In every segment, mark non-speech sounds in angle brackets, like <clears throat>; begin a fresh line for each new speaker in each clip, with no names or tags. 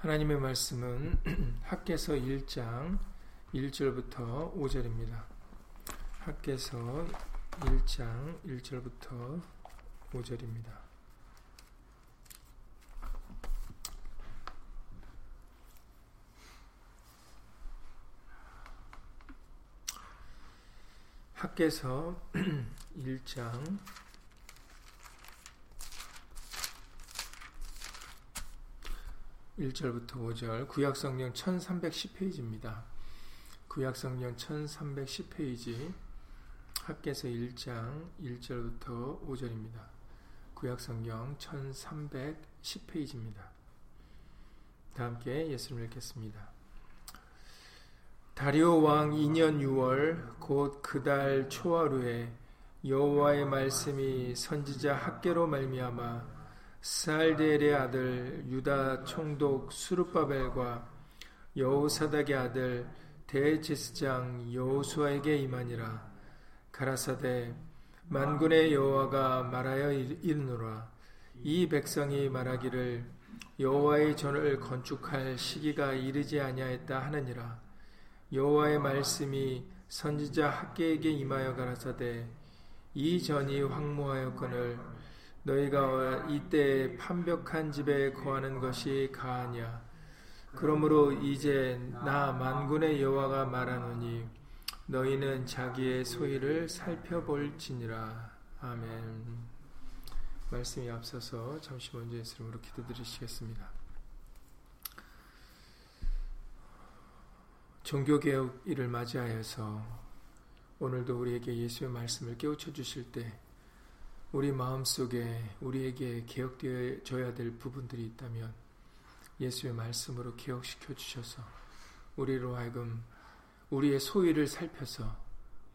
하나님의 말씀은 <clears throat> 학계서 1장 1절부터 5절입니다. 학계서 1장 1절부터 5절입니다. 학계서 <clears throat> 1장 1절부터 5절 구약성경 1310페이지입니다. 구약성경 1310페이지 학계서 1장 1절부터 5절입니다. 구약성경 1310페이지입니다. 다 함께 예수를 읽겠습니다. 다리오 왕 2년 6월 곧 그 달 초하루에 여호와의 말씀이 선지자 학계로 말미암아 살데엘의 아들 유다 총독 수르바벨과 여호사닥의 아들 대제스장 여호수아에게 임하니라. 가라사대 만군의 여호와가 말하여 이르노라. 이 백성이 말하기를 여호와의 전을 건축할 시기가 이르지 아니하였다 하느니라. 여호와의 말씀이 선지자 학계에게 임하여 가라사대 이 전이 황무하였거늘 너희가 이때 판벽한 집에 거하는 것이 가하냐? 그러므로 이제 나 만군의 여호와가 말하노니 너희는 자기의 소위를 살펴볼지니라. 아멘. 말씀이 앞서서 잠시 먼저 예수님으로 기도드리시겠습니다. 종교개혁 일을 맞이하여서 오늘도 우리에게 예수의 말씀을 깨우쳐 주실 때 우리 마음속에 우리에게 개혁되어져야 될 부분들이 있다면 예수의 말씀으로 개혁시켜 주셔서 우리로 하여금 우리의 소위를 살펴서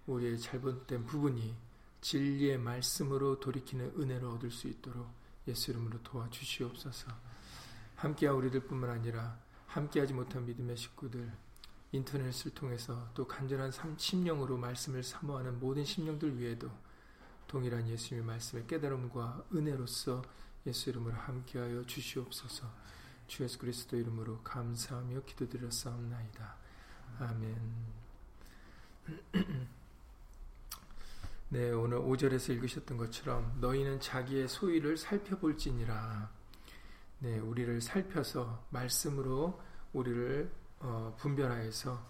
우리의 잘못된 부분이 진리의 말씀으로 돌이키는 은혜를 얻을 수 있도록 예수 이름으로 도와주시옵소서. 함께한 우리들 뿐만 아니라 함께하지 못한 믿음의 식구들 인터넷을 통해서 또 간절한 심령으로 말씀을 사모하는 모든 심령들 위에도 동일한 예수님의 말씀의 깨달음과 은혜로서 예수 이름으로 함께하여 주시옵소서. 주 예수 그리스도 이름으로 감사하며 기도드렸사옵나이다. 아멘. <clears throat> 네, 오늘 5절에서 읽으셨던 것처럼 너희는 자기의 소위를 살펴볼지니라. 네, 우리를 살펴서 말씀으로 우리를 어, 분별하여서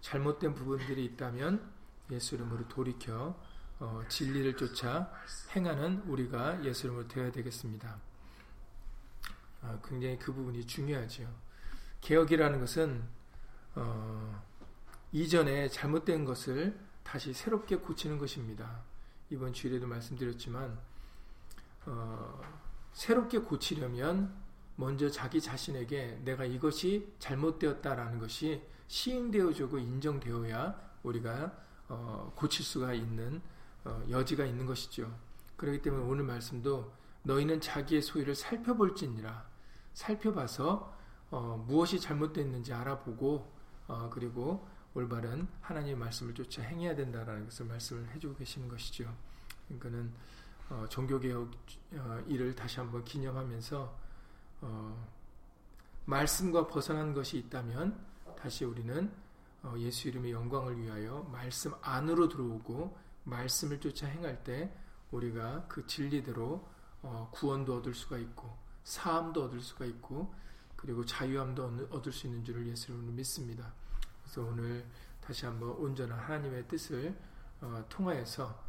잘못된 부분들이 있다면 예수 이름으로 돌이켜 어, 진리를 쫓아 행하는 우리가 예수 이름으로 되어야 되겠습니다. 아, 굉장히 그 부분이 중요하죠. 개혁이라는 것은 어, 이전에 잘못된 것을 다시 새롭게 고치는 것입니다. 이번 주일에도 말씀드렸지만 어, 새롭게 고치려면 먼저 자기 자신에게 내가 이것이 잘못되었다라는 것이 시행되어지고 인정되어야 우리가 어, 고칠 수가 있는 어, 여지가 있는 것이죠. 그렇기 때문에 오늘 말씀도 너희는 자기의 소유를 살펴볼지니라 살펴봐서 어, 무엇이 잘못됐는지 알아보고 어, 그리고 올바른 하나님의 말씀을 쫓아 행해야 된다라는 것을 말씀을 해주고 계시는 것이죠. 그러니까는 어, 종교개혁 어, 일을 다시 한번 기념하면서 어, 말씀과 벗어난 것이 있다면 다시 우리는 예수 이름의 영광을 위하여 말씀 안으로 들어오고 말씀을 쫓아 행할 때 우리가 그 진리대로 어, 구원도 얻을 수가 있고 사함도 얻을 수가 있고 그리고 자유함도 얻을 수 있는 줄을 예수님으로 믿습니다. 그래서 오늘 다시 한번 온전한 하나님의 뜻을 어, 통하여서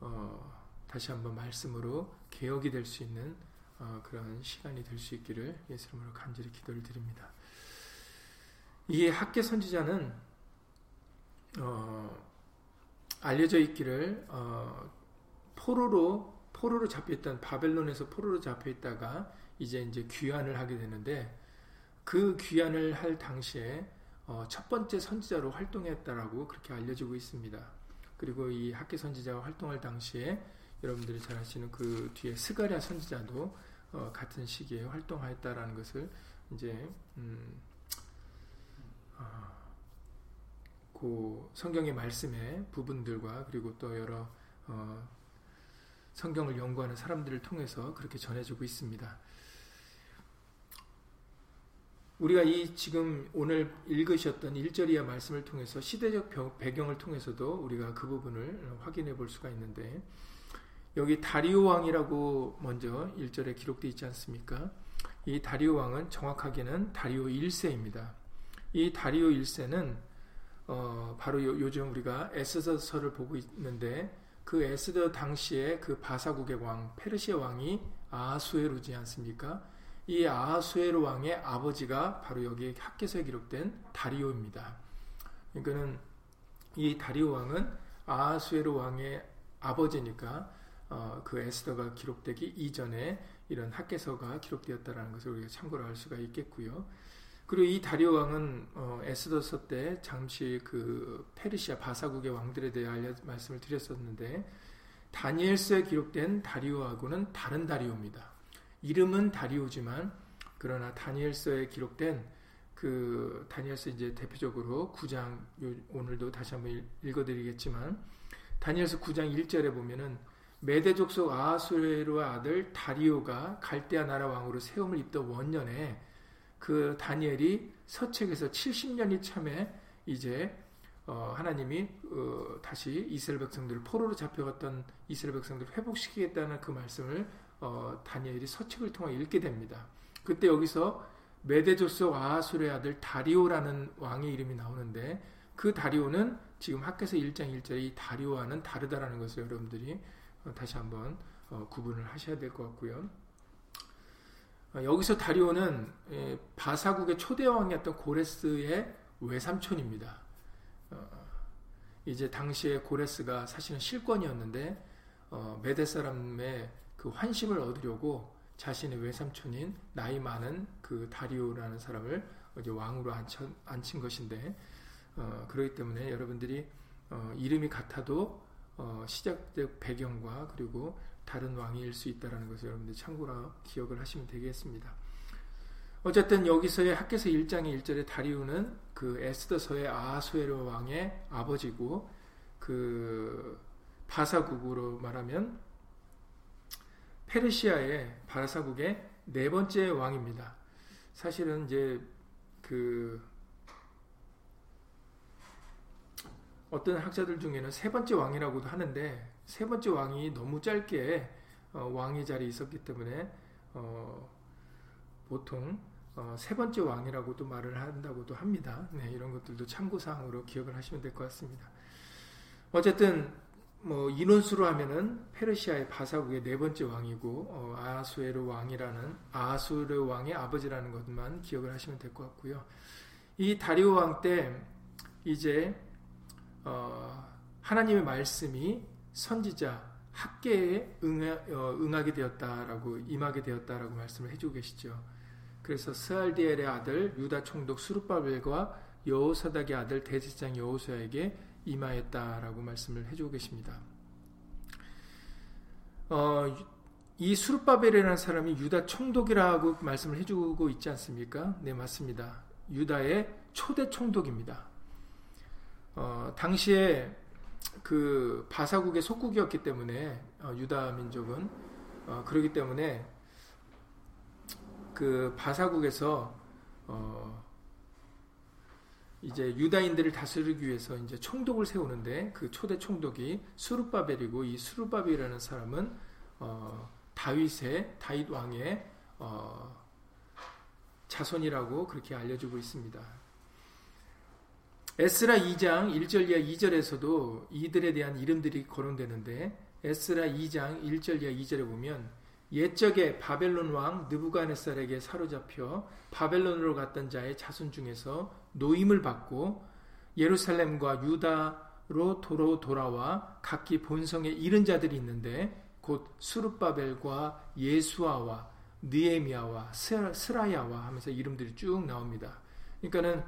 어, 다시 한번 말씀으로 개혁이 될 수 있는 어, 그런 시간이 될 수 있기를 예수님으로 간절히 기도를 드립니다. 이 학계 선지자는 어, 알려져 있기를 어, 포로로 포로로 잡혀있던 바벨론에서 포로로 잡혀있다가 이제 이제 귀환을 하게 되는데 그 귀환을 할 당시에 어, 첫 번째 선지자로 활동했다라고 그렇게 알려지고 있습니다. 그리고 이 학계 선지자가 활동할 당시에 여러분들이 잘 아시는 그 뒤에 스가랴 선지자도 어, 같은 시기에 활동하였다라는 것을 이제 음, 어, 그 성경의 말씀의 부분들과 그리고 또 여러 어, 성경을 연구하는 사람들을 통해서 그렇게 전해지고 있습니다. 우리가 이 지금 오늘 읽으셨던 1절 이하 말씀을 통해서 시대적 배경을 통해서도 우리가 그 부분을 확인해 볼 수가 있는데 여기 다리오 왕이라고 먼저 1절에 기록되어 있지 않습니까? 이 다리오 왕은 정확하게는 다리오 1세입니다. 이 다리오 1세는 어, 바로 요, 즘 우리가 에스더서를 보고 있는데 그 에스더 당시에 그 바사국의 왕 페르시아 왕이 아수에로지 않습니까? 이 아하수에로 왕의 아버지가 바로 여기 학계서에 기록된 다리오입니다. 그러니까는 이 다리오 왕은 아하수에로 왕의 아버지니까 어, 그 에스더가 기록되기 이전에 이런 학계서가 기록되었다라는 것을 우리가 참고를 할 수가 있겠고요. 그리고 이 다리오 왕은 어, 에스더서 때 잠시 그 페르시아 바사국의 왕들에 대해 알려 말씀을 드렸었는데 다니엘서에 기록된 다리오하고는 다른 다리오입니다. 이름은 다리오지만 그러나 다니엘서에 기록된 그 다니엘서 이제 대표적으로 9장 오늘도 다시 한번 읽어드리겠지만 다니엘서 9장 1절에 보면은 메대족 속 아하수에로의 아들 다리오가 갈대아 나라 왕으로 세움을 입던 원년에 그 다니엘이 서책에서 70년이 참에 이제 어 하나님이 어 다시 이스라엘 백성들을 포로로 잡혀갔던 이스라엘 백성들을 회복시키겠다는 그 말씀을 어, 다니엘이 서책을 통해 읽게 됩니다. 그때 여기서 메데조스 아하술의 아들 다리오라는 왕의 이름이 나오는데 그 다리오는 지금 학교에서 1장 1절에 이 다리오와는 다르다라는 것을 여러분들이 어, 다시 한번 어, 구분을 하셔야 될 것 같고요. 어, 여기서 다리오는 예, 바사국의 초대 왕이었던 고레스의 외삼촌입니다. 어, 이제 당시에 고레스가 사실은 실권이었는데 어, 메데 사람의 그 환심을 얻으려고 자신의 외삼촌인 나이 많은 그 다리오라는 사람을 이제 왕으로 앉힌, 앉힌 것인데 어, 그렇기 때문에 여러분들이 어, 이름이 같아도 어, 시작적 배경과 그리고 다른 왕일 수 있다는 것을 여러분들 참고로 기억을 하시면 되겠습니다. 어쨌든 여기서의 학계서 1장의 1절에 다리우는 그 에스더서의 아하수에로 왕의 아버지고 그 바사국으로 말하면 페르시아의 바사국의 네 번째 왕입니다. 사실은 이제 그 어떤 학자들 중에는 세 번째 왕이라고도 하는데 세 번째 왕이 너무 짧게 어, 왕의 자리에 있었기 때문에 어, 보통 어, 세 번째 왕이라고도 말을 한다고도 합니다. 네, 이런 것들도 참고사항으로 기억을 하시면 될 것 같습니다. 어쨌든 뭐 인원수로 하면은 페르시아의 바사국의 네 번째 왕이고 어, 아하수에르 왕이라는 아하수에르 왕의 아버지라는 것만 기억을 하시면 될 것 같고요. 이 다리오 왕 때 이제 어, 하나님의 말씀이 선지자 학계에 응하, 어, 응하 게 되었다라고 임하게 되었다라고 말씀을 해주고 계시죠. 그래서 스알디엘의 아들 유다 총독 수르바벨과 여호사닥의 아들 대제장 여호수아에게 임하였다라고 말씀을 해주고 계십니다. 어, 이 수르바벨이라는 사람이 유다 총독이라고 말씀을 해주고 있지 않습니까? 네, 맞습니다. 유다의 초대 총독입니다. 어, 당시에 그 바사국의 속국이었기 때문에 어, 유다 민족은 어, 그러기 때문에 그 바사국에서 어, 이제 유다인들을 다스리기 위해서 이제 총독을 세우는데 그 초대 총독이 수르바벨이고 이 수르바벨이라는 사람은 어, 다윗의 다윗 왕의 어, 자손이라고 그렇게 알려주고 있습니다. 에스라 2장 1절 이하 2절에서도 이들에 대한 이름들이 거론되는데 에스라 2장 1절 이하 2절에 보면 옛적에 바벨론 왕 느부갓네살에게 사로잡혀 바벨론으로 갔던 자의 자손 중에서 노임을 받고 예루살렘과 유다로 도로 돌아와 각기 본성에 이른 자들이 있는데 곧 수르바벨과 예수아와 느에미아와 스라야와 하면서 이름들이 쭉 나옵니다. 그러니까는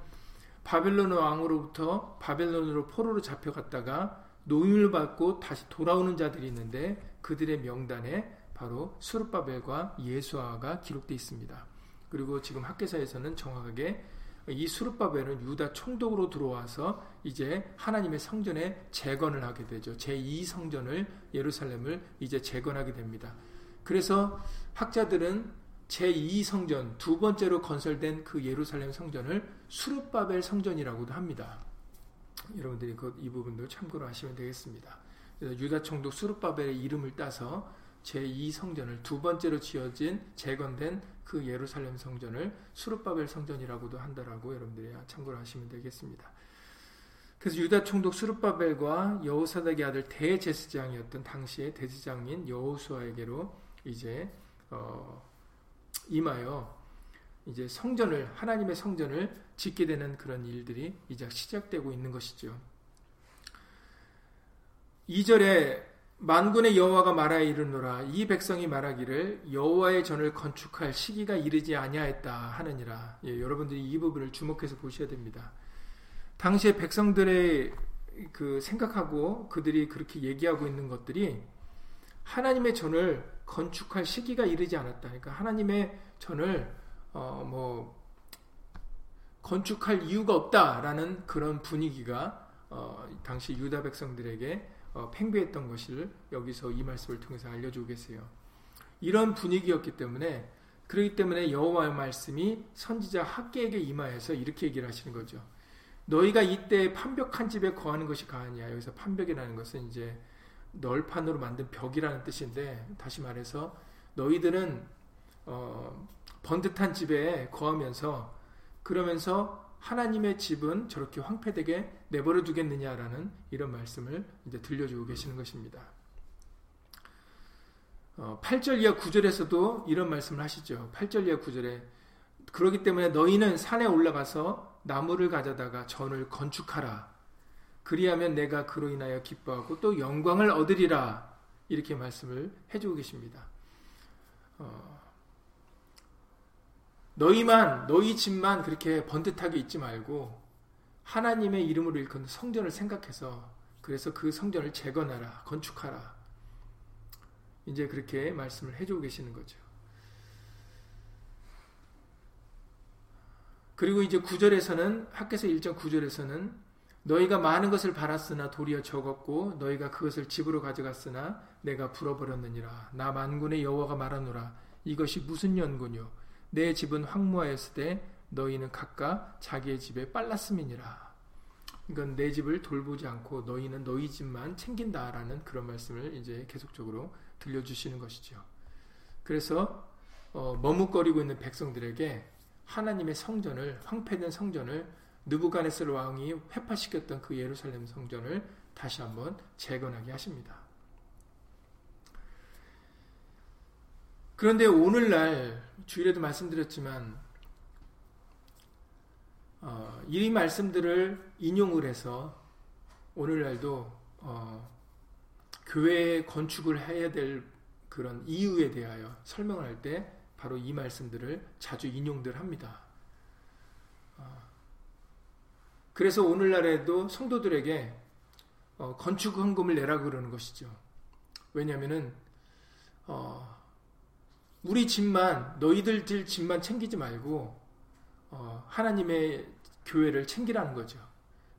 바벨론 왕으로부터 바벨론으로 포로로 잡혀갔다가 노임을 받고 다시 돌아오는 자들이 있는데 그들의 명단에 바로 수르바벨과 예수아가 기록되어 있습니다. 그리고 지금 학계사에서는 정확하게 이 수르바벨은 유다 총독으로 들어와서 이제 하나님의 성전에 재건을 하게 되죠. 제2 성전을 예루살렘을 이제 재건하게 됩니다. 그래서 학자들은 제2 성전, 두 번째로 건설된 그 예루살렘 성전을 수르바벨 성전이라고도 합니다. 여러분들이 이 부분도 참고로 하시면 되겠습니다. 유다 총독 수르바벨의 이름을 따서 제2 성전을 두 번째로 지어진 재건된 그 예루살렘 성전을 수르바벨 성전이라고도 한다라고 여러분들이 참고를 하시면 되겠습니다. 그래서 유다 총독 수르바벨과 여호사닥의 아들 대제사장이었던 당시의 대제장인 여호수아에게로 이제 어, 임하여 이제 성전을 하나님의 성전을 짓게 되는 그런 일들이 이제 시작되고 있는 것이죠. 2절에 만군의 여호와가 말하여 이르노라 이 백성이 말하기를 여호와의 전을 건축할 시기가 이르지 아니하였다 하느니라. 예, 여러분들이 이 부분을 주목해서 보셔야 됩니다. 당시에 백성들의 그 생각하고 그들이 그렇게 얘기하고 있는 것들이 하나님의 전을 건축할 시기가 이르지 않았다. 그러니까 하나님의 전을 어 뭐 건축할 이유가 없다라는 그런 분위기가 어 당시 유다 백성들에게 어 팽배했던 것을 여기서 이 말씀을 통해서 알려주고 계세요. 이런 분위기였기 때문에 그렇기 때문에 여호와의 말씀이 선지자 학계에게 임하여서 이렇게 얘기를 하시는 거죠. 너희가 이때 판벽한 집에 거하는 것이 가하냐. 여기서 판벽이라는 것은 이제 널판으로 만든 벽이라는 뜻인데 다시 말해서 너희들은 어, 번듯한 집에 거하면서 그러면서 하나님의 집은 저렇게 황폐되게 내버려 두겠느냐라는 이런 말씀을 이제 들려주고 계시는 것입니다. 어, 8절 이하 9절에서도 이런 말씀을 하시죠. 8절 이하 9절에 그러기 때문에 너희는 산에 올라가서 나무를 가져다가 전을 건축하라. 그리하면 내가 그로 인하여 기뻐하고 또 영광을 얻으리라. 이렇게 말씀을 해주고 계십니다. 어, 너희만, 너희 집만 그렇게 번듯하게 있지 말고 하나님의 이름으로 일컫는 성전을 생각해서 그래서 그 성전을 재건하라, 건축하라. 이제 그렇게 말씀을 해주고 계시는 거죠. 그리고 이제 9절에서는 학교에서 1장 9절에서는 너희가 많은 것을 바랐으나 도리어 적었고 너희가 그것을 집으로 가져갔으나 내가 불어버렸느니라. 나 만군의 여호와가 말하노라. 이것이 무슨 연고뇨? 내 집은 황무하였을 때 너희는 각각 자기의 집에 빨랐음이니라. 이건 내 집을 돌보지 않고 너희는 너희 집만 챙긴다라는 그런 말씀을 이제 계속적으로 들려주시는 것이죠. 그래서 어, 머뭇거리고 있는 백성들에게 하나님의 성전을 황폐된 성전을 느부갓네살 왕이 회파시켰던 그 예루살렘 성전을 다시 한번 재건하게 하십니다. 그런데 오늘날 주일에도 말씀드렸지만 어, 이 말씀들을 인용을 해서 오늘날도 어, 교회 건축을 해야 될 그런 이유에 대하여 설명을 할 때 바로 이 말씀들을 자주 인용들 합니다. 어, 그래서 오늘날에도 성도들에게 어, 건축 헌금을 내라 그러는 것이죠. 왜냐하면은 어, 우리 집만 너희들 집만 챙기지 말고 하나님의 교회를 챙기라는 거죠.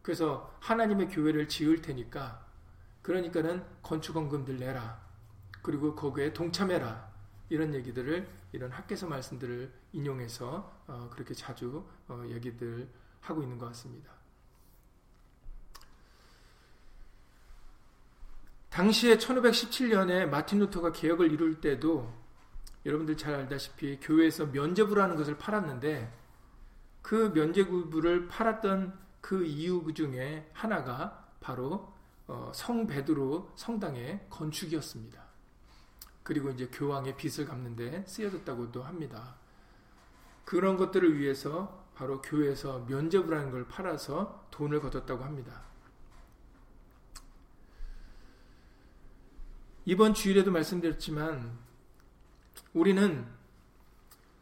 그래서 하나님의 교회를 지을 테니까 그러니까는 건축 헌금들 내라. 그리고 거기에 동참해라. 이런 얘기들을 이런 학계서 말씀들을 인용해서 어, 그렇게 자주 어, 얘기들 하고 있는 것 같습니다. 당시에 1517년에 마틴 루터가 개혁을 이룰 때도 여러분들 잘 알다시피 교회에서 면제부라는 것을 팔았는데 그 면제부를 팔았던 그 이유 중에 하나가 바로 어, 성 베드로 성당의 건축이었습니다. 그리고 이제 교황의 빚을 갚는데 쓰여졌다고도 합니다. 그런 것들을 위해서 바로 교회에서 면접을 걸 팔아서 돈을 거뒀다고 합니다. 이번 주일에도 말씀드렸지만 우리는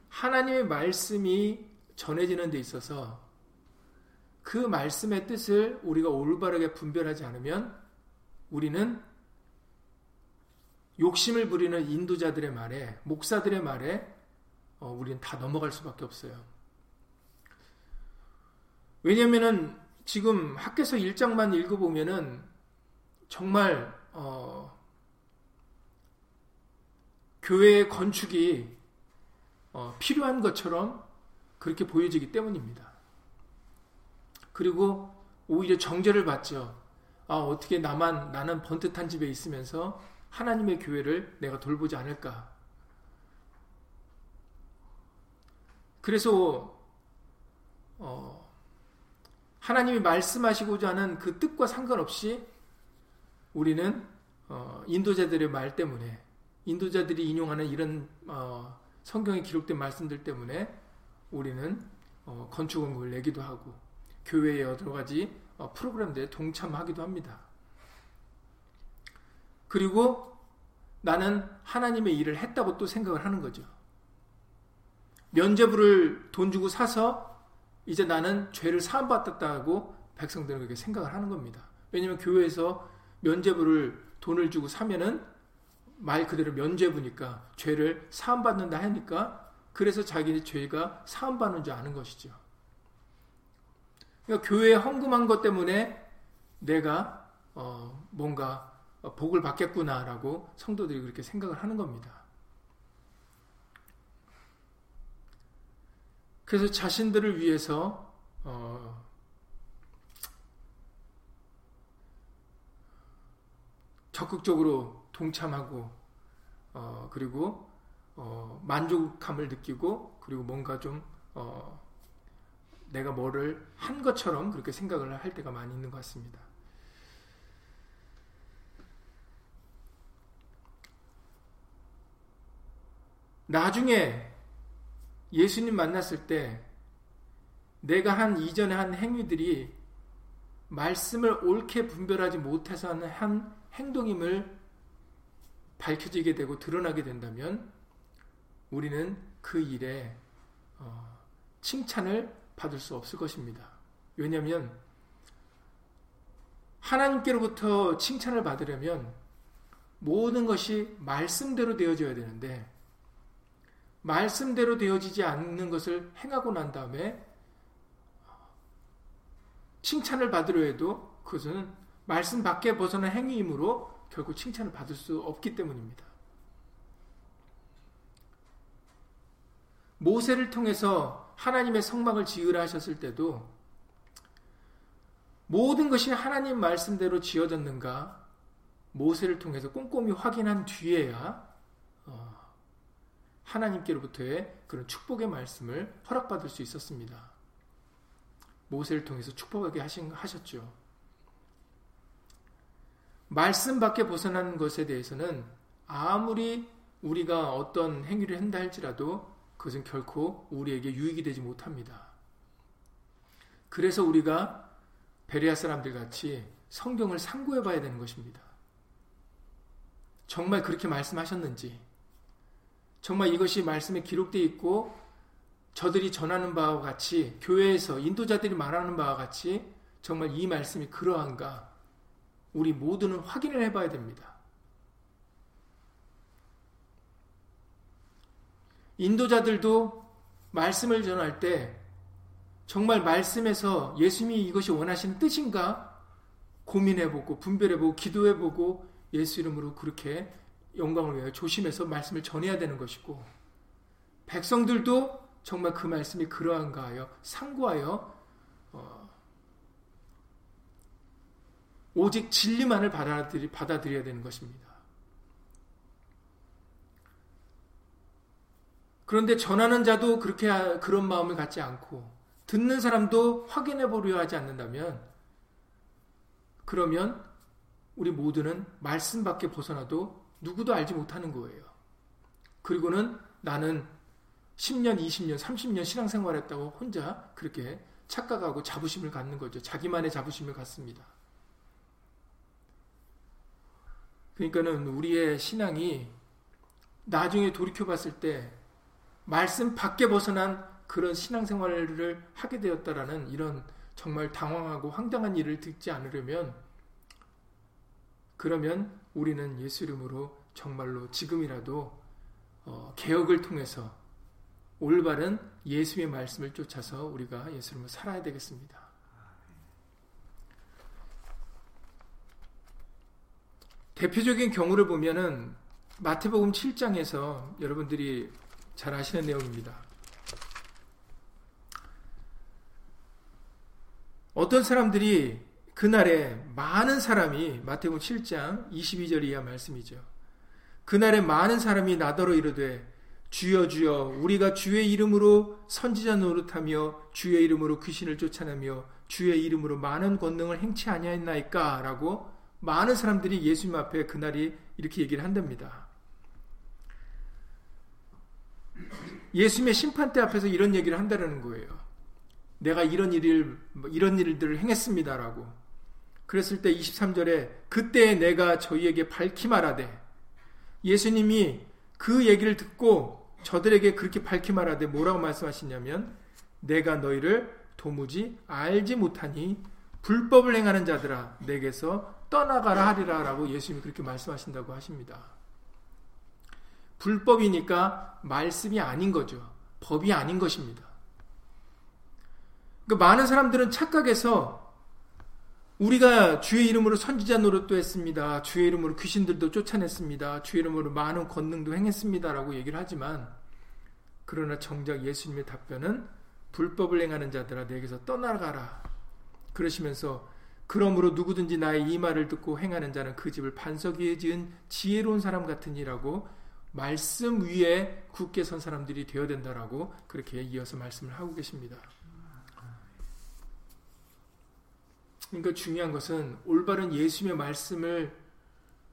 하나님의 말씀이 전해지는 데 있어서 그 말씀의 뜻을 우리가 올바르게 분별하지 않으면 우리는 욕심을 부리는 인도자들의 말에, 목사들의 말에 어, 우리는 다 넘어갈 수밖에 없어요. 왜냐면은 지금 학교에서 1장만 읽어보면은 정말 어, 교회의 건축이 어, 필요한 것처럼 그렇게 보여지기 때문입니다. 그리고 오히려 정죄를 받죠. 아, 어떻게 나만, 나는 번듯한 집에 있으면서 하나님의 교회를 내가 돌보지 않을까. 그래서, 어, 하나님이 말씀하시고자 하는 그 뜻과 상관없이 우리는 어, 인도자들의 말 때문에 인도자들이 인용하는 이런 어, 성경에 기록된 말씀들 때문에 우리는 어, 건축원금을 내기도 하고 교회의 여러 가지 어, 프로그램들에 동참하기도 합니다. 그리고 나는 하나님의 일을 했다고 또 생각을 하는 거죠. 면제부를 돈 주고 사서 이제 나는 죄를 사함받았다고 백성들은 그렇게 생각을 하는 겁니다. 왜냐하면 교회에서 면제부를 돈을 주고 사면은 말 그대로 면죄부니까 죄를 사함받는다 하니까 그래서 자기 죄가 사함받는 줄 아는 것이죠. 그러니까 교회에 헌금한 것 때문에 내가 어 뭔가 복을 받겠구나라고 성도들이 그렇게 생각을 하는 겁니다. 그래서 자신들을 위해서 어 적극적으로 동참하고 어, 그리고 어, 만족감을 느끼고 그리고 뭔가 좀 어, 내가 뭐를 한 것처럼 그렇게 생각을 할 때가 많이 있는 것 같습니다. 나중에 예수님 만났을 때 내가 한 이전에 한 행위들이 말씀을 옳게 분별하지 못해서 한 행동임을 밝혀지게 되고 드러나게 된다면 우리는 그 일에 어, 칭찬을 받을 수 없을 것입니다. 왜냐하면 하나님께로부터 칭찬을 받으려면 모든 것이 말씀대로 되어져야 되는데 말씀대로 되어지지 않는 것을 행하고 난 다음에 칭찬을 받으려 해도 그것은 말씀 밖에 벗어난 행위이므로 결국 칭찬을 받을 수 없기 때문입니다. 모세를 통해서 하나님의 성막을 지으라 하셨을 때도 모든 것이 하나님 말씀대로 지어졌는가 모세를 통해서 꼼꼼히 확인한 뒤에야 어, 하나님께로부터의 그런 축복의 말씀을 허락받을 수 있었습니다. 모세를 통해서 축복하게 하신, 하셨죠. 말씀 밖에 벗어난 것에 대해서는 아무리 우리가 어떤 행위를 한다 할지라도 그것은 결코 우리에게 유익이 되지 못합니다. 그래서 우리가 베레아 사람들 같이 성경을 상고해 봐야 되는 것입니다. 정말 그렇게 말씀하셨는지, 정말 이것이 말씀에 기록되어 있고 저들이 전하는 바와 같이 교회에서 인도자들이 말하는 바와 같이 정말 이 말씀이 그러한가 우리 모두는 확인을 해봐야 됩니다. 인도자들도 말씀을 전할 때 정말 말씀에서 예수님이 이것이 원하시는 뜻인가 고민해보고 분별해보고 기도해보고 예수 이름으로 그렇게 영광을 위하여 조심해서 말씀을 전해야 되는 것이고 백성들도 정말 그 말씀이 그러한가 하여 상고하여 오직 진리만을 받아들이, 받아들여야 되는 것입니다. 그런데 전하는 자도 그렇게 그런 마음을 갖지 않고 듣는 사람도 확인해 보려 하지 않는다면 그러면 우리 모두는 말씀밖에 벗어나도 누구도 알지 못하는 거예요. 그리고는 나는 10년, 20년, 30년 신앙생활 했다고 혼자 그렇게 착각하고 자부심을 갖는 거죠. 자기만의 자부심을 갖습니다. 그러니까는 우리의 신앙이 나중에 돌이켜 봤을 때 말씀 밖에 벗어난 그런 신앙생활을 하게 되었다라는 이런 정말 당황하고 황당한 일을 듣지 않으려면 그러면 우리는 예수 이름으로 정말로 지금이라도 어, 개혁을 통해서 올바른 예수의 말씀을 쫓아서 우리가 예수 이름으로 살아야 되겠습니다. 대표적인 경우를 보면은 마태복음 7장에서 여러분들이 잘 아시는 내용입니다. 어떤 사람들이 그날에 많은 사람이 마태복음 7장 22절 이하 말씀이죠. 그날에 많은 사람이 나더러 이르되 주여 주여 우리가 주의 이름으로 선지자 노릇하며 주의 이름으로 귀신을 쫓아내며 주의 이름으로 많은 권능을 행치 아니하였나이까 라고 많은 사람들이 예수님 앞에 그날이 이렇게 얘기를 한답니다. 예수님의 심판대 앞에서 이런 얘기를 한다는 거예요. 내가 이런 일을 이런 일들을 행했습니다라고. 그랬을 때 23절에 그때 내가 저희에게 밝히 말하되 예수님이 그 얘기를 듣고 저들에게 그렇게 밝히 말하되 뭐라고 말씀하시냐면 내가 너희를 도무지 알지 못하니 불법을 행하는 자들아 내게서 떠나가라 하리라 라고 예수님이 그렇게 말씀하신다고 하십니다. 불법이니까 말씀이 아닌 거죠. 법이 아닌 것입니다. 그러니까 많은 사람들은 착각해서 우리가 주의 이름으로 선지자 노릇도 했습니다. 주의 이름으로 귀신들도 쫓아냈습니다. 주의 이름으로 많은 권능도 행했습니다라고 얘기를 하지만 그러나 정작 예수님의 답변은 불법을 행하는 자들아 내게서 떠나가라. 그러시면서 그러므로 누구든지 나의 이 말을 듣고 행하는 자는 그 집을 반석 위에 지은 지혜로운 사람 같으니라고 말씀 위에 굳게 선 사람들이 되어야 된다라고 그렇게 이어서 말씀을 하고 계십니다. 그러니까 중요한 것은 올바른 예수님의 말씀을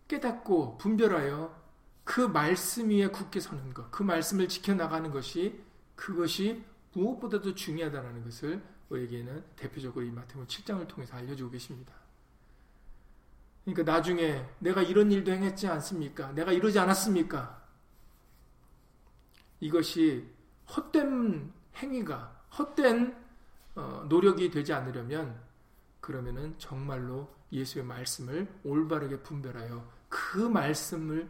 깨닫고 분별하여 그 말씀 위에 굳게 서는 것, 그 말씀을 지켜나가는 것이 그것이 무엇보다도 중요하다는 것을 우리에게는 대표적으로 이 마태복음 7장을 통해서 알려주고 계십니다. 그러니까 나중에 내가 이런 일도 행했지 않습니까? 내가 이러지 않았습니까? 이것이 헛된 행위가 헛된 어, 노력이 되지 않으려면 그러면은 정말로 예수의 말씀을 올바르게 분별하여 그 말씀을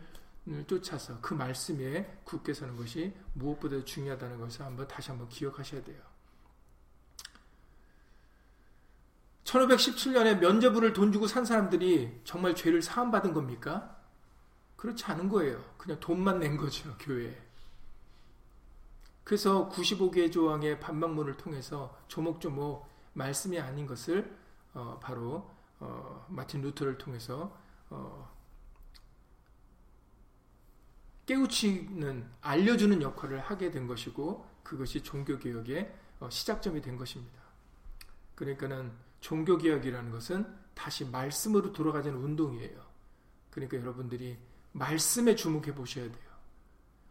쫓아서 그 말씀에 굳게 서는 것이 무엇보다 중요하다는 것을 한번 다시 한번 기억하셔야 돼요. 1517년에 면제부를 돈 주고 산 사람들이 정말 죄를 사함받은 겁니까? 그렇지 않은 거예요. 그냥 돈만 낸 거죠, 교회에. 그래서 95개 조항의 반박문을 통해서 조목조목 말씀이 아닌 것을 어, 바로 어, 마틴 루터를 통해서 어, 깨우치는 알려주는 역할을 하게 된 것이고 그것이 종교개혁의 어, 시작점이 된 것입니다. 그러니까는 종교개혁이라는 것은 다시 말씀으로 돌아가자는 운동이에요. 그러니까 여러분들이 말씀에 주목해 보셔야 돼요.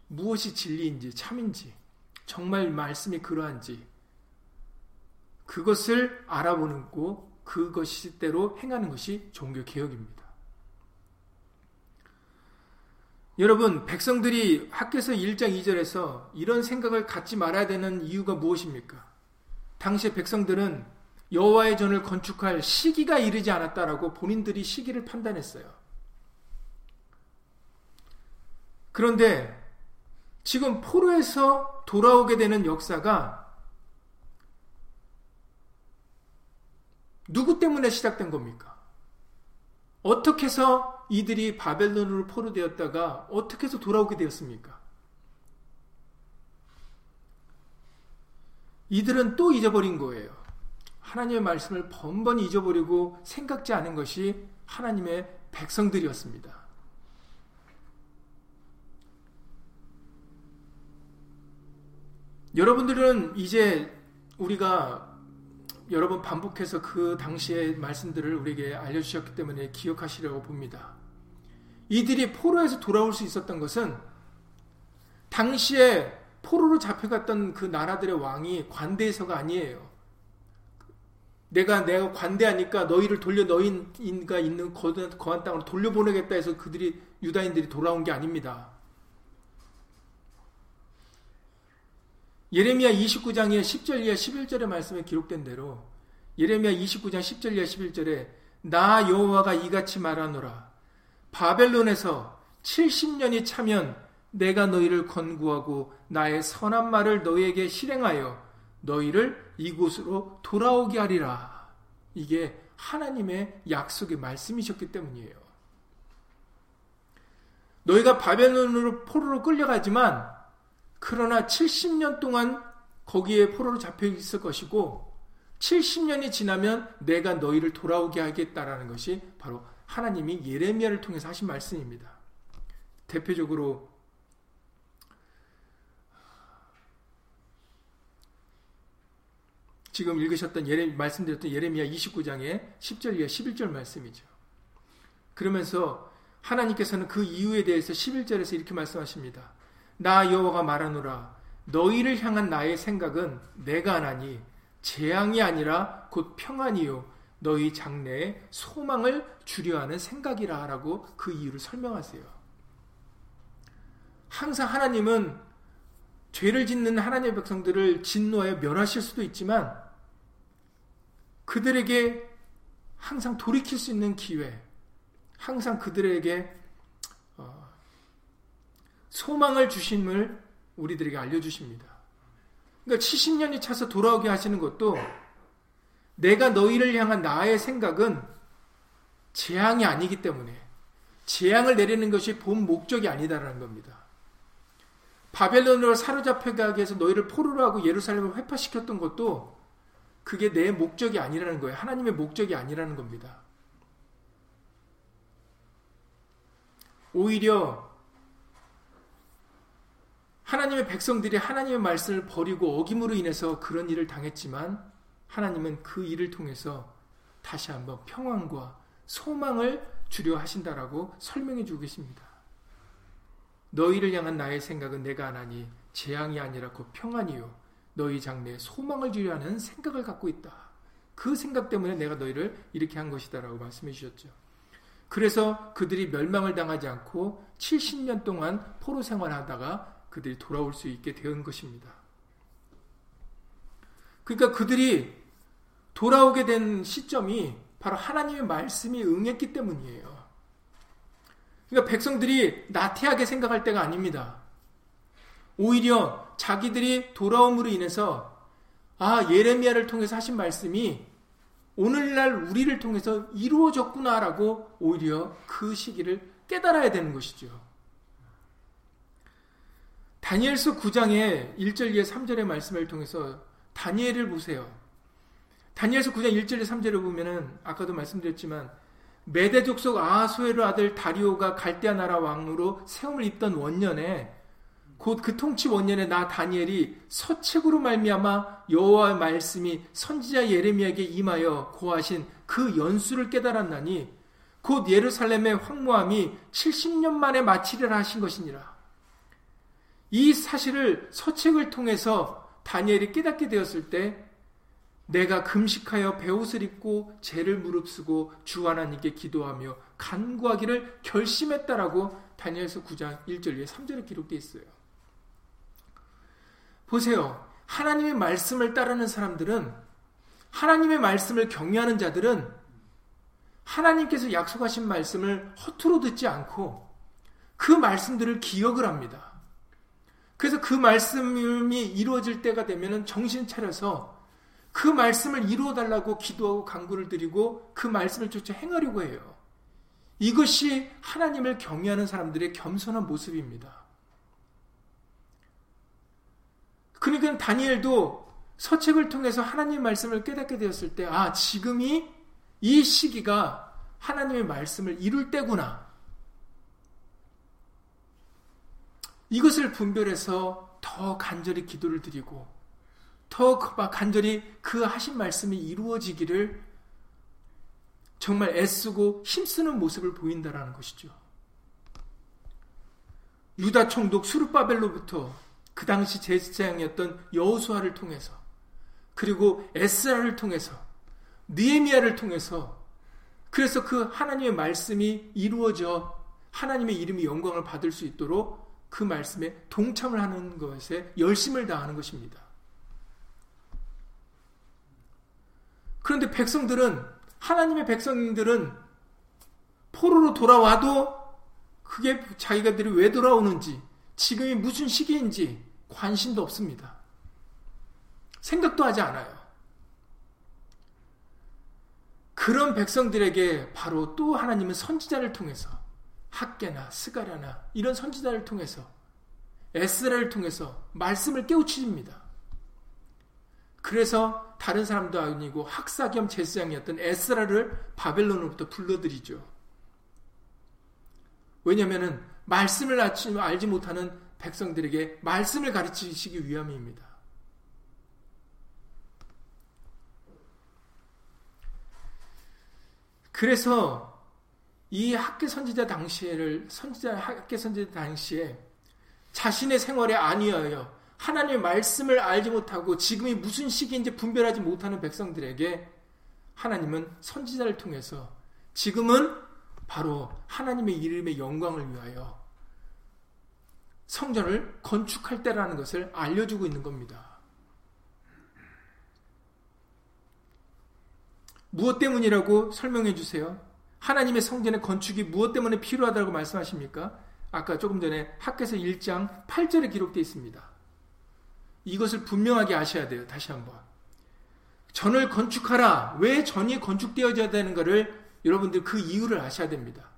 무엇이 진리인지 참인지 정말 말씀이 그러한지 그것을 알아보는 거 그것이대로 행하는 것이 종교 개혁입니다. 여러분, 백성들이 학교에서 1장 2절에서 이런 생각을 갖지 말아야 되는 이유가 무엇입니까? 당시 백성들은 여호와의 전을 건축할 시기가 이르지 않았다라고 본인들이 시기를 판단했어요. 그런데 지금 포로에서 돌아오게 되는 역사가 누구 때문에 시작된 겁니까? 어떻게 해서 이들이 바벨론으로 포로되었다가 어떻게 해서 돌아오게 되었습니까? 이들은 또 잊어버린 거예요. 하나님의 말씀을 번번이 잊어버리고 생각지 않은 것이 하나님의 백성들이었습니다. 여러분들은 이제 우리가 여러 번 반복해서 그 당시의 말씀들을 우리에게 알려주셨기 때문에 기억하시려고 봅니다. 이들이 포로에서 돌아올 수 있었던 것은 당시에 포로로 잡혀갔던 그 나라들의 왕이 관대해서가 아니에요. 내가 내가 관대하니까 너희를 돌려 너희가 있는 거한 땅으로 돌려보내겠다 해서 그들이 유다인들이 돌아온 게 아닙니다. 예레미야 29장의 10절 이하 11절의 말씀에 기록된 대로 예레미야 29장 10절 이하 11절에 나 여호와가 이같이 말하노라 바벨론에서 70년이 차면 내가 너희를 건구하고 나의 선한 말을 너희에게 실행하여 너희를 이곳으로 돌아오게 하리라. 이게 하나님의 약속의 말씀이셨기 때문이에요. 너희가 바벨론으로 포로로 끌려가지만 그러나 70년 동안 거기에 포로로 잡혀 있을 것이고 70년이 지나면 내가 너희를 돌아오게 하겠다라는 것이 바로 하나님이 예레미야를 통해서 하신 말씀입니다. 대표적으로 지금 읽으셨던 예레 말씀드렸던 예레미야 29장의 10절 이하 11절 말씀이죠. 그러면서 하나님께서는 그 이유에 대해서 11절에서 이렇게 말씀하십니다. 나 여호와가 말하노라 너희를 향한 나의 생각은 내가 하나니 재앙이 아니라 곧 평안이요 너희 장래에 소망을 주려 하는 생각이라 라고 그 이유를 설명하세요. 항상 하나님은 죄를 짓는 하나님의 백성들을 진노하여 멸하실 수도 있지만 그들에게 항상 돌이킬 수 있는 기회, 항상 그들에게 어, 소망을 주심을 우리들에게 알려주십니다. 그러니까 70년이 차서 돌아오게 하시는 것도 내가 너희를 향한 나의 생각은 재앙이 아니기 때문에 재앙을 내리는 것이 본 목적이 아니다라는 겁니다. 바벨론으로 사로잡혀가게 해서 너희를 포로로 하고 예루살렘을 회파시켰던 것도 그게 내 목적이 아니라는 거예요. 하나님의 목적이 아니라는 겁니다. 오히려 하나님의 백성들이 하나님의 말씀을 버리고 어김으로 인해서 그런 일을 당했지만 하나님은 그 일을 통해서 다시 한번 평안과 소망을 주려 하신다라고 설명해 주고 계십니다. 너희를 향한 나의 생각은 내가 하나니 재앙이 아니라 곧 평안이요 너희 장래에 소망을 주려 하는 생각을 갖고 있다. 그 생각 때문에 내가 너희를 이렇게 한 것이다라고 말씀해 주셨죠. 그래서 그들이 멸망을 당하지 않고 70년 동안 포로 생활하다가 그들이 돌아올 수 있게 된 것입니다. 그러니까 그들이 돌아오게 된 시점이 바로 하나님의 말씀이 응했기 때문이에요. 그러니까 백성들이 나태하게 생각할 때가 아닙니다. 오히려 자기들이 돌아옴으로 인해서 아 예레미야를 통해서 하신 말씀이 오늘날 우리를 통해서 이루어졌구나라고 오히려 그 시기를 깨달아야 되는 것이죠. 다니엘서 9장의 1절 에 3절의 말씀을 통해서 다니엘을 보세요. 다니엘서 9장 1절에 3절을 보면은 아까도 말씀드렸지만 메대 족속 아하수에르 아들 다리오가 갈대아 나라 왕으로 세움을 입던 원년에 곧 그 통치 원년에 나 다니엘이 서책으로 말미암아 여호와의 말씀이 선지자 예레미야에게 임하여 고하신 그 연수를 깨달았나니 곧 예루살렘의 황무함이 70년 만에 마치리라 하신 것이니라. 이 사실을 서책을 통해서 다니엘이 깨닫게 되었을 때 내가 금식하여 배옷을 입고 죄를 무릅쓰고 주 하나님께 기도하며 간구하기를 결심했다라고 다니엘서 9장 1절 에 3절에 기록되어 있어요. 보세요. 하나님의 말씀을 따르는 사람들은 하나님의 말씀을 경외하는 자들은 하나님께서 약속하신 말씀을 허투루 듣지 않고 그 말씀들을 기억을 합니다. 그래서 그 말씀이 이루어질 때가 되면 정신 차려서 그 말씀을 이루어 달라고 기도하고 간구를 드리고 그 말씀을 쫓아 행하려고 해요. 이것이 하나님을 경외하는 사람들의 겸손한 모습입니다. 그러니까 다니엘도 서책을 통해서 하나님 말씀을 깨닫게 되었을 때, 아, 지금이 이 시기가 하나님의 말씀을 이룰 때구나. 이것을 분별해서 더 간절히 기도를 드리고, 더 간절히 그 하신 말씀이 이루어지기를 정말 애쓰고 힘쓰는 모습을 보인다라는 것이죠. 유다 총독 수르바벨로부터 그 당시 제사장이었던 여호수아를 통해서 그리고 에스라를 통해서 느에미아를 통해서 그래서 그 하나님의 말씀이 이루어져 하나님의 이름이 영광을 받을 수 있도록 그 말씀에 동참을 하는 것에 열심을 다하는 것입니다. 그런데 백성들은 하나님의 백성들은 포로로 돌아와도 그게 자기가들이 왜 돌아오는지 지금이 무슨 시기인지 관심도 없습니다. 생각도 하지 않아요. 그런 백성들에게 바로 또 하나님은 선지자를 통해서 학계나 스가랴나 이런 선지자를 통해서 에스라를 통해서 말씀을 깨우칩니다. 그래서 다른 사람도 아니고 학사 겸 제사장이었던 에스라를 바벨론으로부터 불러들이죠. 왜냐하면 말씀을 알지 못하는 백성들에게 말씀을 가르치시기 위함입니다. 그래서 이 학계 선지자 당시에를 선지자 학계 선지자 당시에 자신의 생활에 안위하여 하나님의 말씀을 알지 못하고 지금이 무슨 시기인지 분별하지 못하는 백성들에게 하나님은 선지자를 통해서 지금은 바로 하나님의 이름의 영광을 위하여 성전을 건축할 때라는 것을 알려주고 있는 겁니다. 무엇 때문이라고 설명해 주세요. 하나님의 성전의 건축이 무엇 때문에 필요하다고 말씀하십니까? 아까 조금 전에 학계서 1장 8절에 기록되어 있습니다. 이것을 분명하게 아셔야 돼요. 다시 한번. 전을 건축하라. 왜 전이 건축되어져야 되는가를 여러분들 그 이유를 아셔야 됩니다.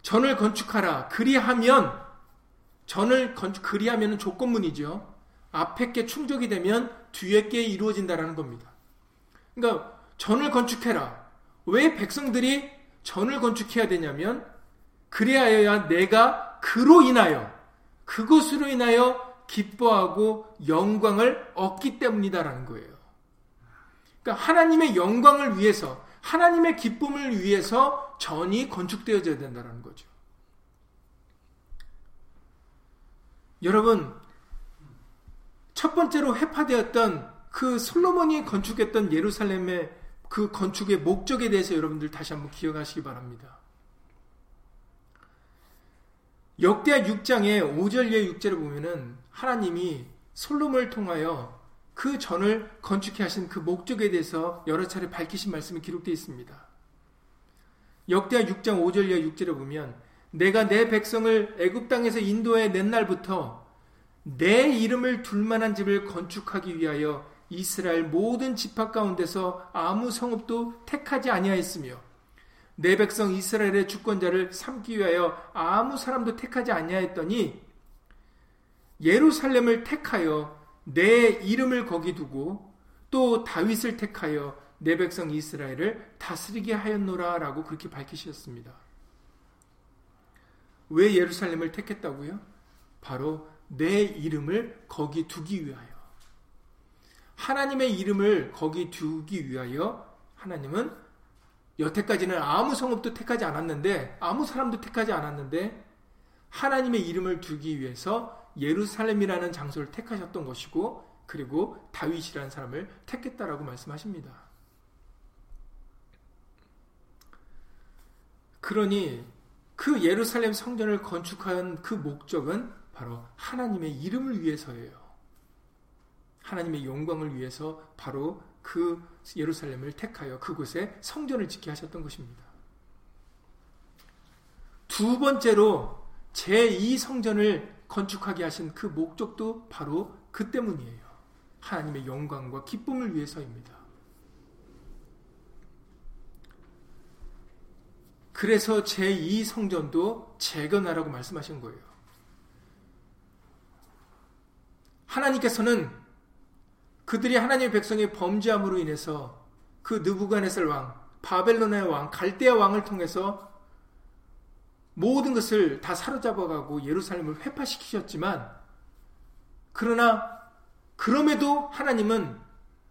전을 건축하라. 그리하면 전을 건축 그리하면 조건문이죠. 앞에 게 충족이 되면 뒤에 게 이루어진다라는 겁니다. 그러니까 전을 건축해라. 왜 백성들이 전을 건축해야 되냐면 그래야 내가 그로 인하여 그것으로 인하여 기뻐하고 영광을 얻기 때문이다라는 거예요. 그러니까 하나님의 영광을 위해서 하나님의 기쁨을 위해서 전이 건축되어져야 된다는 거죠. 여러분 첫 번째로 회파되었던 그 솔로몬이 건축했던 예루살렘의 그 건축의 목적에 대해서 여러분들 다시 한번 기억하시기 바랍니다. 역대하 6장의 5절 예 6절을 보면은 하나님이 솔로몬을 통하여 그 전을 건축해 하신 그 목적에 대해서 여러 차례 밝히신 말씀이 기록되어 있습니다. 역대하 6장 5절 예 6절에 보면 내가 내 백성을 애굽 땅에서 인도해 낸 날부터 내 이름을 둘 만한 집을 건축하기 위하여 이스라엘 모든 집합 가운데서 아무 성읍도 택하지 아니하였으며 내 백성 이스라엘의 주권자를 삼기 위하여 아무 사람도 택하지 아니하였더니 예루살렘을 택하여 내 이름을 거기 두고 또 다윗을 택하여 내 백성 이스라엘을 다스리게 하였노라라고 그렇게 밝히셨습니다. 왜 예루살렘을 택했다고요? 바로 내 이름을 거기 두기 위하여. 하나님의 이름을 거기 두기 위하여 하나님은 여태까지는 아무 성읍도 택하지 않았는데 아무 사람도 택하지 않았는데 하나님의 이름을 두기 위해서 예루살렘이라는 장소를 택하셨던 것이고 그리고 다윗이라는 사람을 택했다라고 말씀하십니다. 그러니 그 예루살렘 성전을 건축한 그 목적은 바로 하나님의 이름을 위해서예요. 하나님의 영광을 위해서 바로 그 예루살렘을 택하여 그곳에 성전을 짓게 하셨던 것입니다. 두 번째로 제2 성전을 건축하게 하신 그 목적도 바로 그 때문이에요. 하나님의 영광과 기쁨을 위해서입니다. 그래서 제2 성전도 재건하라고 말씀하신 거예요. 하나님께서는 그들이 하나님의 백성의 범죄함으로 인해서 그 느부갓네살 왕, 바벨론의 왕, 갈대아 왕을 통해서 모든 것을 다 사로잡아가고 예루살렘을 회파시키셨지만 그러나 그럼에도 하나님은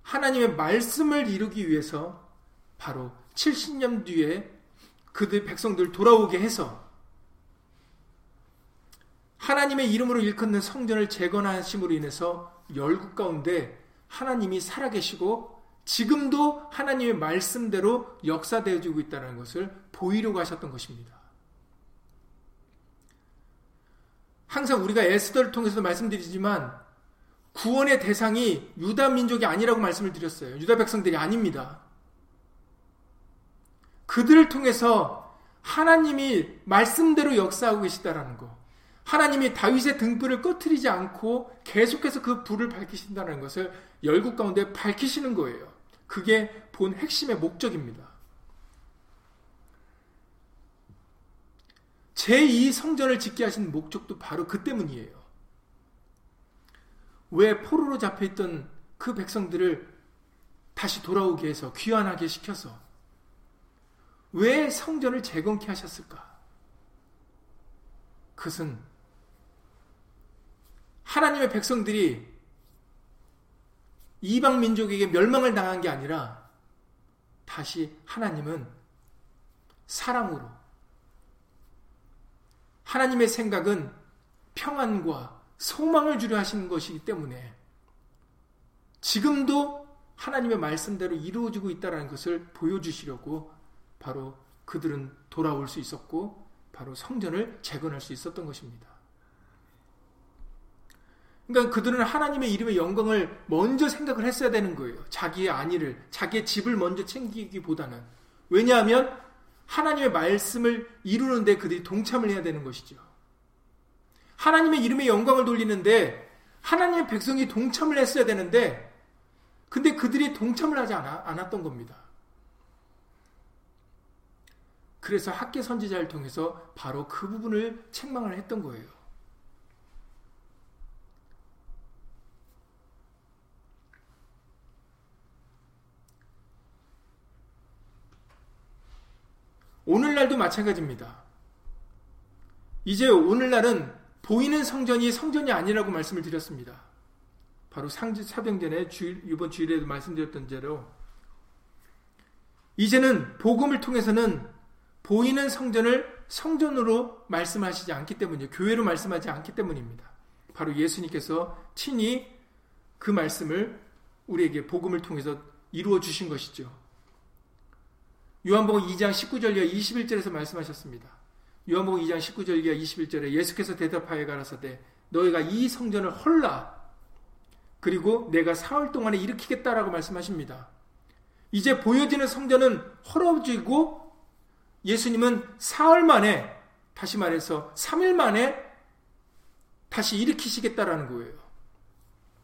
하나님의 말씀을 이루기 위해서 바로 70년 뒤에 그들 백성들 돌아오게 해서 하나님의 이름으로 일컫는 성전을 재건하심으로 인해서 열국 가운데 하나님이 살아계시고 지금도 하나님의 말씀대로 역사되어지고 있다는 것을 보이려고 하셨던 것입니다. 항상 우리가 에스더를 통해서 말씀드리지만 구원의 대상이 유다 민족이 아니라고 말씀을 드렸어요. 유다 백성들이 아닙니다. 그들을 통해서 하나님이 말씀대로 역사하고 계시다라는 거. 하나님이 다윗의 등불을 꺼트리지 않고 계속해서 그 불을 밝히신다는 것을 열국 가운데 밝히시는 거예요. 그게 본 핵심의 목적입니다. 제2 성전을 짓게 하신 목적도 바로 그 때문이에요. 왜 포로로 잡혀있던 그 백성들을 다시 돌아오게 해서 귀환하게 시켜서 왜 성전을 재건케 하셨을까? 그것은 하나님의 백성들이 이방 민족에게 멸망을 당한 게 아니라 다시 하나님은 사랑으로 하나님의 생각은 평안과 소망을 주려 하시는 것이기 때문에 지금도 하나님의 말씀대로 이루어지고 있다는 것을 보여주시려고 바로 그들은 돌아올 수 있었고 바로 성전을 재건할 수 있었던 것입니다. 그러니까 그들은 하나님의 이름의 영광을 먼저 생각을 했어야 되는 거예요. 자기의 안위를, 자기의 집을 먼저 챙기기보다는. 왜냐하면 하나님의 말씀을 이루는데 그들이 동참을 해야 되는 것이죠. 하나님의 이름의 영광을 돌리는데 하나님의 백성이 동참을 했어야 되는데 근데 그들이 동참을 하지 않았던 겁니다. 그래서 학계 선지자를 통해서 바로 그 부분을 책망을 했던 거예요. 오늘날도 마찬가지입니다. 이제 오늘날은 보이는 성전이 성전이 아니라고 말씀을 드렸습니다. 바로 상지 사병전에 주일, 이번 주일에도 말씀드렸던 대로 이제는 복음을 통해서는 보이는 성전을 성전으로 말씀하시지 않기 때문이에요. 교회로 말씀하지 않기 때문입니다. 바로 예수님께서 친히 그 말씀을 우리에게 복음을 통해서 이루어 주신 것이죠. 요한복음 2장 19절과 21절에서 말씀하셨습니다. 요한복음 2장 19절과 21절에 예수께서 대답하여 가라사대 너희가 이 성전을 헐라 그리고 내가 사흘 동안에 일으키겠다라고 말씀하십니다. 이제 보여지는 성전은 헐어지고 예수님은 사흘 만에 다시 말해서 3일 만에 다시 일으키시겠다라는 거예요.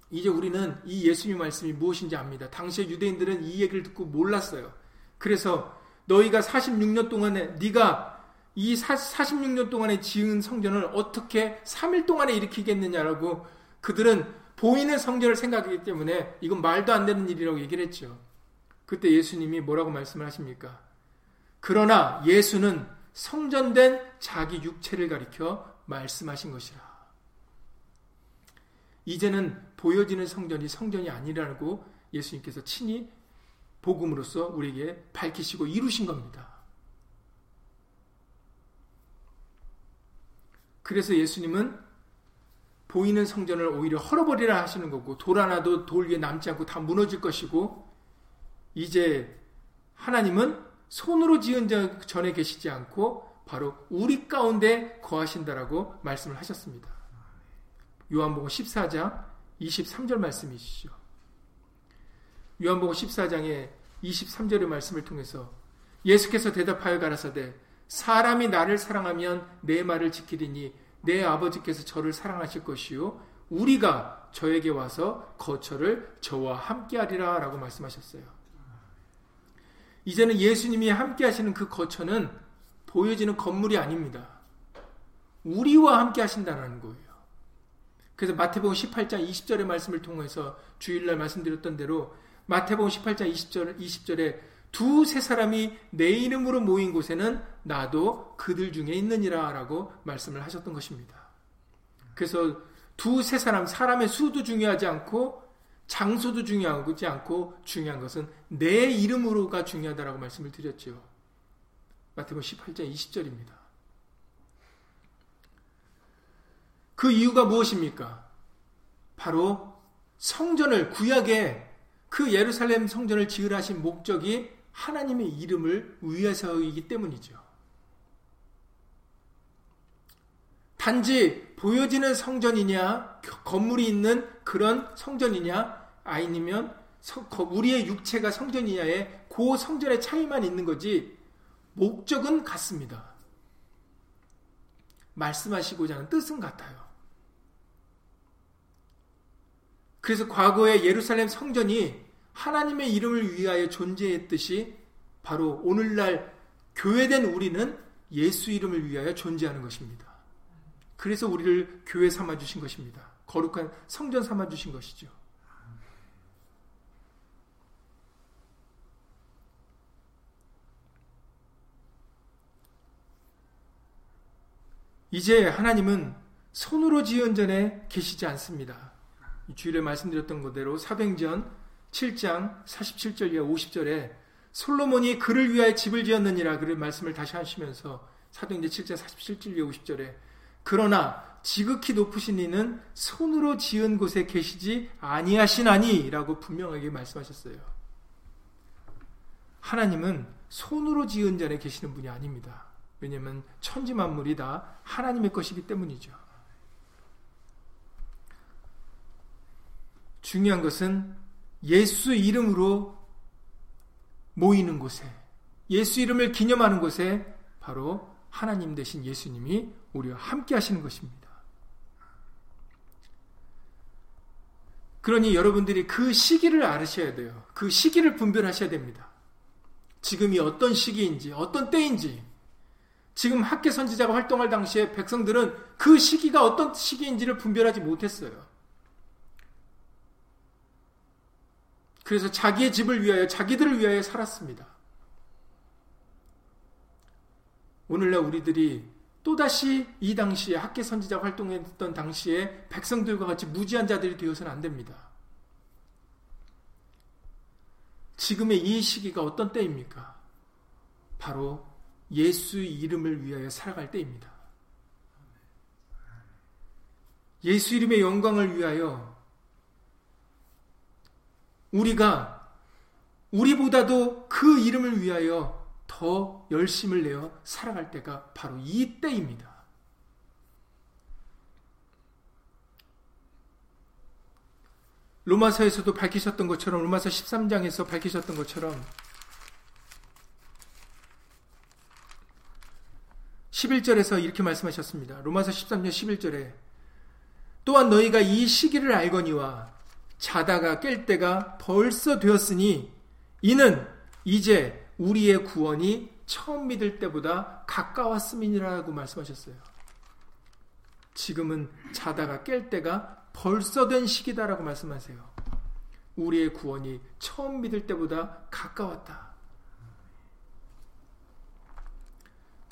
이제 우리는 이 예수님 말씀이 무엇인지 압니다. 당시에 유대인들은 이 얘기를 듣고 몰랐어요. 그래서 너희가 46년 동안에 네가 이 46년 동안에 지은 성전을 어떻게 3일 동안에 일으키겠느냐라고 그들은 보이는 성전을 생각하기 때문에 이건 말도 안 되는 일이라고 얘기를 했죠. 그때 예수님이 뭐라고 말씀을 하십니까? 그러나 예수는 성전된 자기 육체를 가리켜 말씀하신 것이라. 이제는 보여지는 성전이 성전이 아니라고 예수님께서 친히 복음으로써 우리에게 밝히시고 이루신 겁니다. 그래서 예수님은 보이는 성전을 오히려 헐어버리라 하시는 거고 돌 하나도 돌 위에 남지 않고 다 무너질 것이고 이제 하나님은 손으로 지은 자 전에 계시지 않고 바로 우리 가운데 거하신다라고 말씀을 하셨습니다. 요한복음 14장 23절 말씀이시죠. 요한복음 14장의 23절의 말씀을 통해서 예수께서 대답하여 가라사대 사람이 나를 사랑하면 내 말을 지키리니 내 아버지께서 저를 사랑하실 것이요 우리가 저에게 와서 거처를 저와 함께하리라 라고 말씀하셨어요. 이제는 예수님이 함께 하시는 그 거처는 보여지는 건물이 아닙니다. 우리와 함께 하신다는 거예요. 그래서 마태복음 18장 20절의 말씀을 통해서 주일날 말씀드렸던 대로 마태복음 18장 20절, 20절에 두 세 사람이 내 이름으로 모인 곳에는 나도 그들 중에 있느니라 라고 말씀을 하셨던 것입니다. 그래서 두 세 사람, 사람의 수도 중요하지 않고 장소도 중요하지 않고 중요한 것은 내 이름으로가 중요하다라고 말씀을 드렸죠. 마태복음 18장 20절입니다. 그 이유가 무엇입니까? 바로 성전을 구약에 그 예루살렘 성전을 지으라 하신 목적이 하나님의 이름을 위해서이기 때문이죠. 단지 보여지는 성전이냐, 건물이 있는 그런 성전이냐, 아니면 우리의 육체가 성전이냐의 그 성전의 차이만 있는 거지, 목적은 같습니다. 말씀하시고자 하는 뜻은 같아요. 그래서 과거의 예루살렘 성전이 하나님의 이름을 위하여 존재했듯이 바로 오늘날 교회된 우리는 예수 이름을 위하여 존재하는 것입니다. 그래서 우리를 교회 삼아 주신 것입니다. 거룩한 성전 삼아 주신 것이죠. 이제 하나님은 손으로 지은 전에 계시지 않습니다. 주일에 말씀드렸던 그대로 사도행전 7장 47절 이하 50절에 솔로몬이 그를 위하여 집을 지었느니라 그런 말씀을 다시 하시면서 사도행전 7장 47절 이하 50절에 그러나 지극히 높으신 이는 손으로 지은 곳에 계시지 아니하시나니라고 분명하게 말씀하셨어요. 하나님은 손으로 지은 전에 계시는 분이 아닙니다. 왜냐하면 천지 만물이 다 하나님의 것이기 때문이죠. 중요한 것은 예수 이름으로 모이는 곳에 예수 이름을 기념하는 곳에 바로 하나님 대신 예수님이 우리와 함께 하시는 것입니다. 그러니 여러분들이 그 시기를 알으셔야 돼요. 그 시기를 분별하셔야 됩니다. 지금이 어떤 시기인지, 어떤 때인지, 지금 학계 선지자가 활동할 당시에 백성들은 그 시기가 어떤 시기인지를 분별하지 못했어요. 그래서 자기의 집을 위하여 자기들을 위하여 살았습니다. 오늘날 우리들이 또다시 이 당시에 학계 선지자 활동했던 당시에 백성들과 같이 무지한 자들이 되어서는 안 됩니다. 지금의 이 시기가 어떤 때입니까? 바로 예수 이름을 위하여 살아갈 때입니다. 예수 이름의 영광을 위하여 우리가 우리보다도 그 이름을 위하여 더 열심을 내어 살아갈 때가 바로 이 때입니다. 로마서에서도 밝히셨던 것처럼 로마서 13장에서 밝히셨던 것처럼 11절에서 이렇게 말씀하셨습니다. 로마서 13장 11절에 또한 너희가 이 시기를 알거니와 자다가 깰 때가 벌써 되었으니 이는 이제 우리의 구원이 처음 믿을 때보다 가까웠음이라고 말씀하셨어요. 지금은 자다가 깰 때가 벌써 된 시기다라고 말씀하세요. 우리의 구원이 처음 믿을 때보다 가까웠다.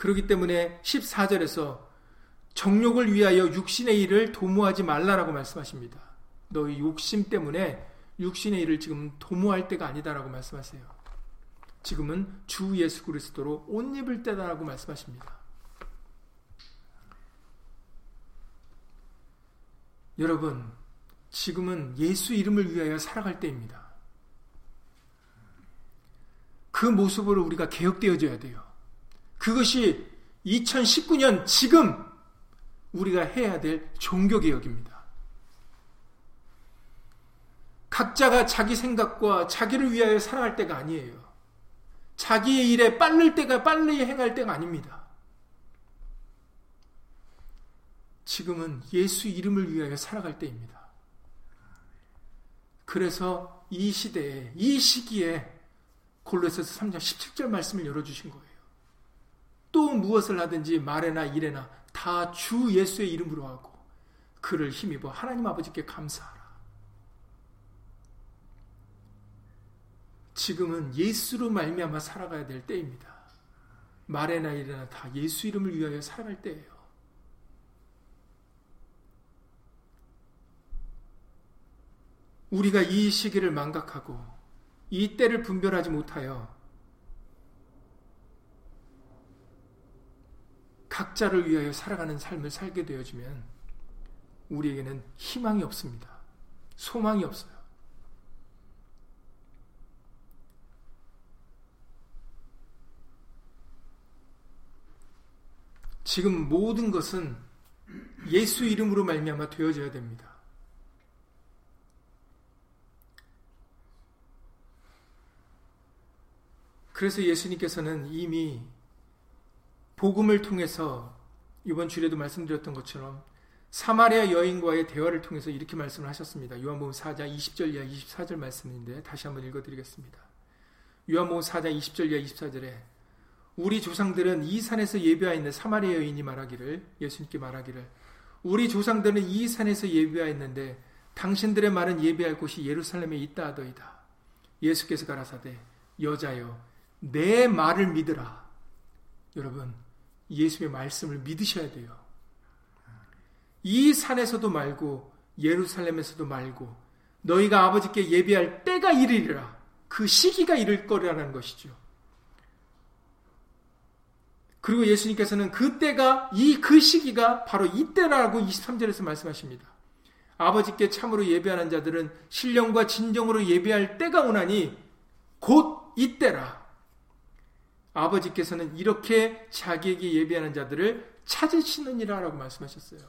그렇기 때문에 14절에서 정욕을 위하여 육신의 일을 도모하지 말라라고 말씀하십니다. 너희 욕심 때문에 육신의 일을 지금 도모할 때가 아니다라고 말씀하세요. 지금은 주 예수 그리스도로 옷 입을 때다라고 말씀하십니다. 여러분, 지금은 예수 이름을 위하여 살아갈 때입니다. 그 모습으로 우리가 개혁되어져야 돼요. 그것이 2019년 지금 우리가 해야 될 종교개혁입니다. 각자가 자기 생각과 자기를 위하여 살아갈 때가 아니에요. 자기의 일에 빠를 때가 빨리 행할 때가 아닙니다. 지금은 예수 이름을 위하여 살아갈 때입니다. 그래서 이 시대에, 이 시기에 골로새서 3장 17절 말씀을 열어주신 거예요. 또 무엇을 하든지 말에나 일에나 다 주 예수의 이름으로 하고 그를 힘입어 하나님 아버지께 감사하라. 지금은 예수로 말미암아 살아가야 될 때입니다. 말에나 일에나 다 예수 이름을 위하여 살아갈 때예요. 우리가 이 시기를 망각하고 이 때를 분별하지 못하여 각자를 위하여 살아가는 삶을 살게 되어지면 우리에게는 희망이 없습니다. 소망이 없어요. 지금 모든 것은 예수 이름으로 말미암아 되어져야 됩니다. 그래서 예수님께서는 이미 복음을 통해서 이번 주에도 말씀드렸던 것처럼 사마리아 여인과의 대화를 통해서 이렇게 말씀을 하셨습니다. 요한복음 4장 20절 이하 24절 말씀인데 다시 한번 읽어드리겠습니다. 요한복음 4장 20절 이하 24절에 우리 조상들은 이 산에서 예배하였는 사마리아 여인이 말하기를 예수님께 말하기를 우리 조상들은 이 산에서 예배하였는데 당신들의 말은 예배할 곳이 예루살렘에 있다 하더이다. 예수께서 가라사대 여자여 내 말을 믿으라. 여러분 예수의 말씀을 믿으셔야 돼요. 이 산에서도 말고 예루살렘에서도 말고 너희가 아버지께 예배할 때가 이르리라. 그 시기가 이를 거라는 것이죠. 그리고 예수님께서는 그 때가 이 그 시기가 바로 이때라고 23절에서 말씀하십니다. 아버지께 참으로 예배하는 자들은 신령과 진정으로 예배할 때가 오나니 곧 이때라. 아버지께서는 이렇게 자기에게 예배하는 자들을 찾으시느니라라고 말씀하셨어요.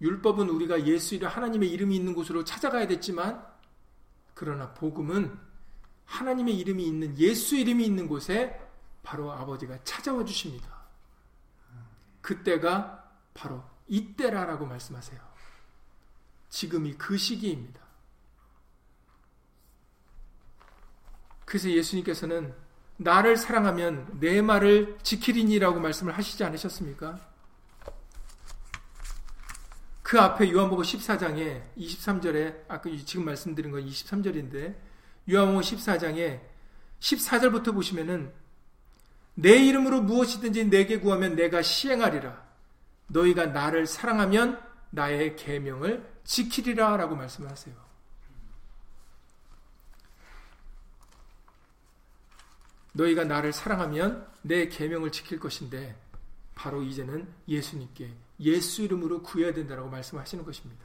율법은 우리가 예수 이름 하나님의 이름이 있는 곳으로 찾아가야 됐지만 그러나 복음은 하나님의 이름이 있는 예수 이름이 있는 곳에 바로 아버지가 찾아와 주십니다. 그때가 바로 이때라라고 말씀하세요. 지금이 그 시기입니다. 그래서 예수님께서는 나를 사랑하면 내 말을 지키리니라고 말씀을 하시지 않으셨습니까? 그 앞에 요한복음 14장에 23절에 아까 지금 말씀드린 건 23절인데 요한복음 14장에 14절부터 보시면은 내 이름으로 무엇이든지 내게 구하면 내가 시행하리라. 너희가 나를 사랑하면 나의 계명을 지키리라라고 말씀하세요. 너희가 나를 사랑하면 내 계명을 지킬 것인데 바로 이제는 예수님께 예수 이름으로 구해야 된다고 말씀하시는 것입니다.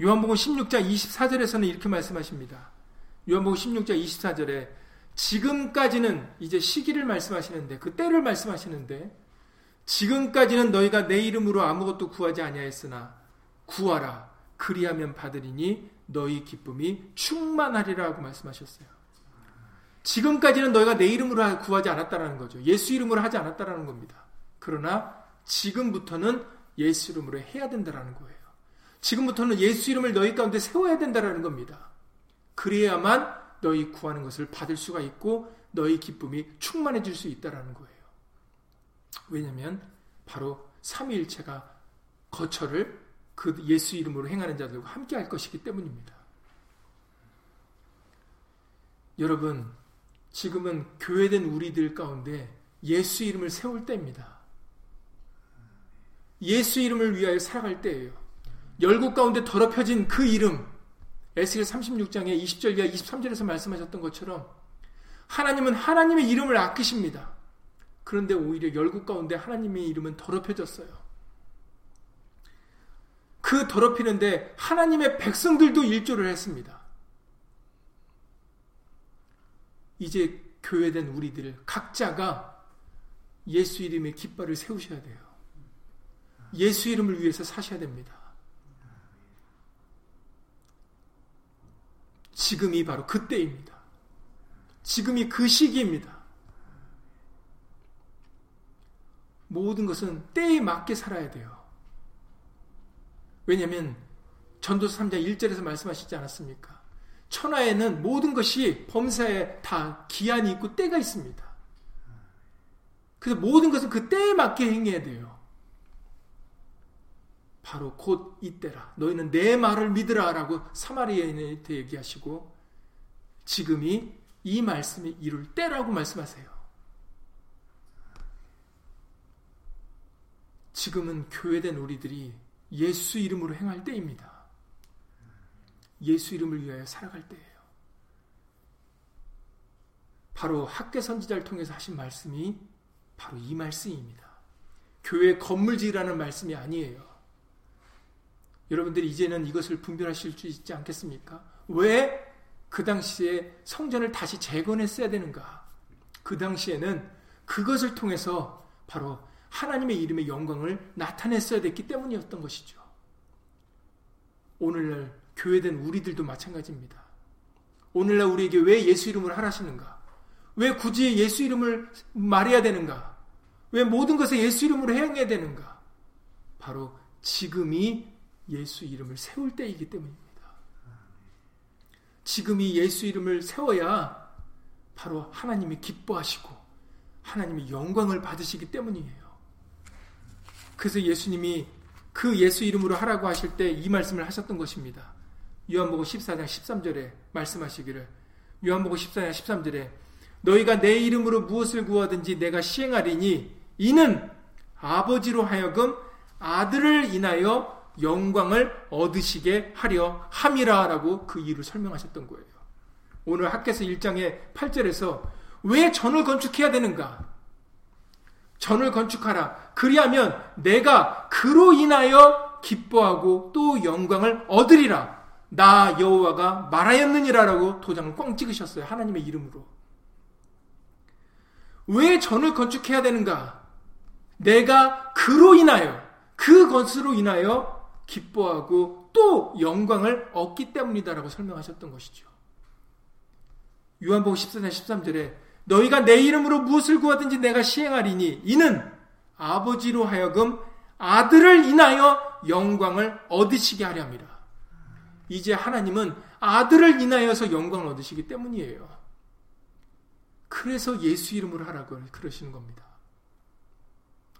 요한복음 16장 24절에서는 이렇게 말씀하십니다. 요한복음 16장 24절에 지금까지는 이제 시기를 말씀하시는데 그 때를 말씀하시는데 지금까지는 너희가 내 이름으로 아무것도 구하지 아니하였으나 구하라 그리하면 받으리니 너희 기쁨이 충만하리라 고 말씀하셨어요. 지금까지는 너희가 내 이름으로 구하지 않았다라는 거죠. 예수 이름으로 하지 않았다라는 겁니다. 그러나 지금부터는 예수 이름으로 해야 된다라는 거예요. 지금부터는 예수 이름을 너희 가운데 세워야 된다라는 겁니다. 그래야만 너희 구하는 것을 받을 수가 있고 너희 기쁨이 충만해질 수 있다라는 거예요. 왜냐하면 바로 삼위일체가 거처를 그 예수 이름으로 행하는 자들과 함께 할 것이기 때문입니다. 여러분, 지금은 교회된 우리들 가운데 예수 이름을 세울 때입니다. 예수 이름을 위하여 살아갈 때예요. 열국 가운데 더럽혀진 그 이름, 에스겔 36장에 20절 이하 23절에서 말씀하셨던 것처럼 하나님은 하나님의 이름을 아끼십니다. 그런데 오히려 열국 가운데 하나님의 이름은 더럽혀졌어요. 그 더럽히는데 하나님의 백성들도 일조를 했습니다. 이제 교회된 우리들 각자가 예수 이름의 깃발을 세우셔야 돼요. 예수 이름을 위해서 사셔야 됩니다. 지금이 바로 그때입니다. 지금이 그 시기입니다. 모든 것은 때에 맞게 살아야 돼요. 왜냐하면 전도서 3장 1절에서 말씀하시지 않았습니까? 천하에는 모든 것이 범사에 다 기한이 있고 때가 있습니다. 그래서 모든 것은 그 때에 맞게 행해야 돼요. 바로 곧 이때라. 너희는 내 말을 믿으라. 라고 사마리아인한테 얘기하시고 지금이 이 말씀이 이룰 때라고 말씀하세요. 지금은 교회된 우리들이 예수 이름으로 행할 때입니다. 예수 이름을 위하여 살아갈 때예요. 바로 학계 선지자를 통해서 하신 말씀이 바로 이 말씀입니다. 교회 건물 지으라는 말씀이 아니에요. 여러분들이 이제는 이것을 분별하실 수 있지 않겠습니까? 왜 그 당시에 성전을 다시 재건했어야 되는가? 그 당시에는 그것을 통해서 바로 하나님의 이름의 영광을 나타냈어야 됐기 때문이었던 것이죠. 오늘날 교회된 우리들도 마찬가지입니다. 오늘날 우리에게 왜 예수 이름을 하라시는가? 왜 굳이 예수 이름을 말해야 되는가? 왜 모든 것에 예수 이름으로 행해야 되는가? 바로 지금이 예수 이름을 세울 때이기 때문입니다. 지금이 예수 이름을 세워야 바로 하나님이 기뻐하시고 하나님이 영광을 받으시기 때문이에요. 그래서 예수님이 그 예수 이름으로 하라고 하실 때 이 말씀을 하셨던 것입니다. 요한복음 14장 13절에 말씀하시기를 요한복음 14장 13절에 너희가 내 이름으로 무엇을 구하든지 내가 시행하리니 이는 아버지로 하여금 아들을 인하여 영광을 얻으시게 하려 함이라라고 그 이유를 설명하셨던 거예요. 오늘 학계서 1장의 8절에서 왜 전을 건축해야 되는가? 전을 건축하라. 그리하면 내가 그로 인하여 기뻐하고 또 영광을 얻으리라. 나 여호와가 말하였느니라라고 도장을 꽝 찍으셨어요. 하나님의 이름으로. 왜 전을 건축해야 되는가? 내가 그로 인하여 그 것으로 인하여 기뻐하고 또 영광을 얻기 때문이다라고 설명하셨던 것이죠. 요한복음 14장 13절에 너희가 내 이름으로 무엇을 구하든지 내가 시행하리니 이는 아버지로 하여금 아들을 인하여 영광을 얻으시게 하려 합니다. 이제 하나님은 아들을 인하여서 영광을 얻으시기 때문이에요. 그래서 예수 이름으로 하라고 그러시는 겁니다.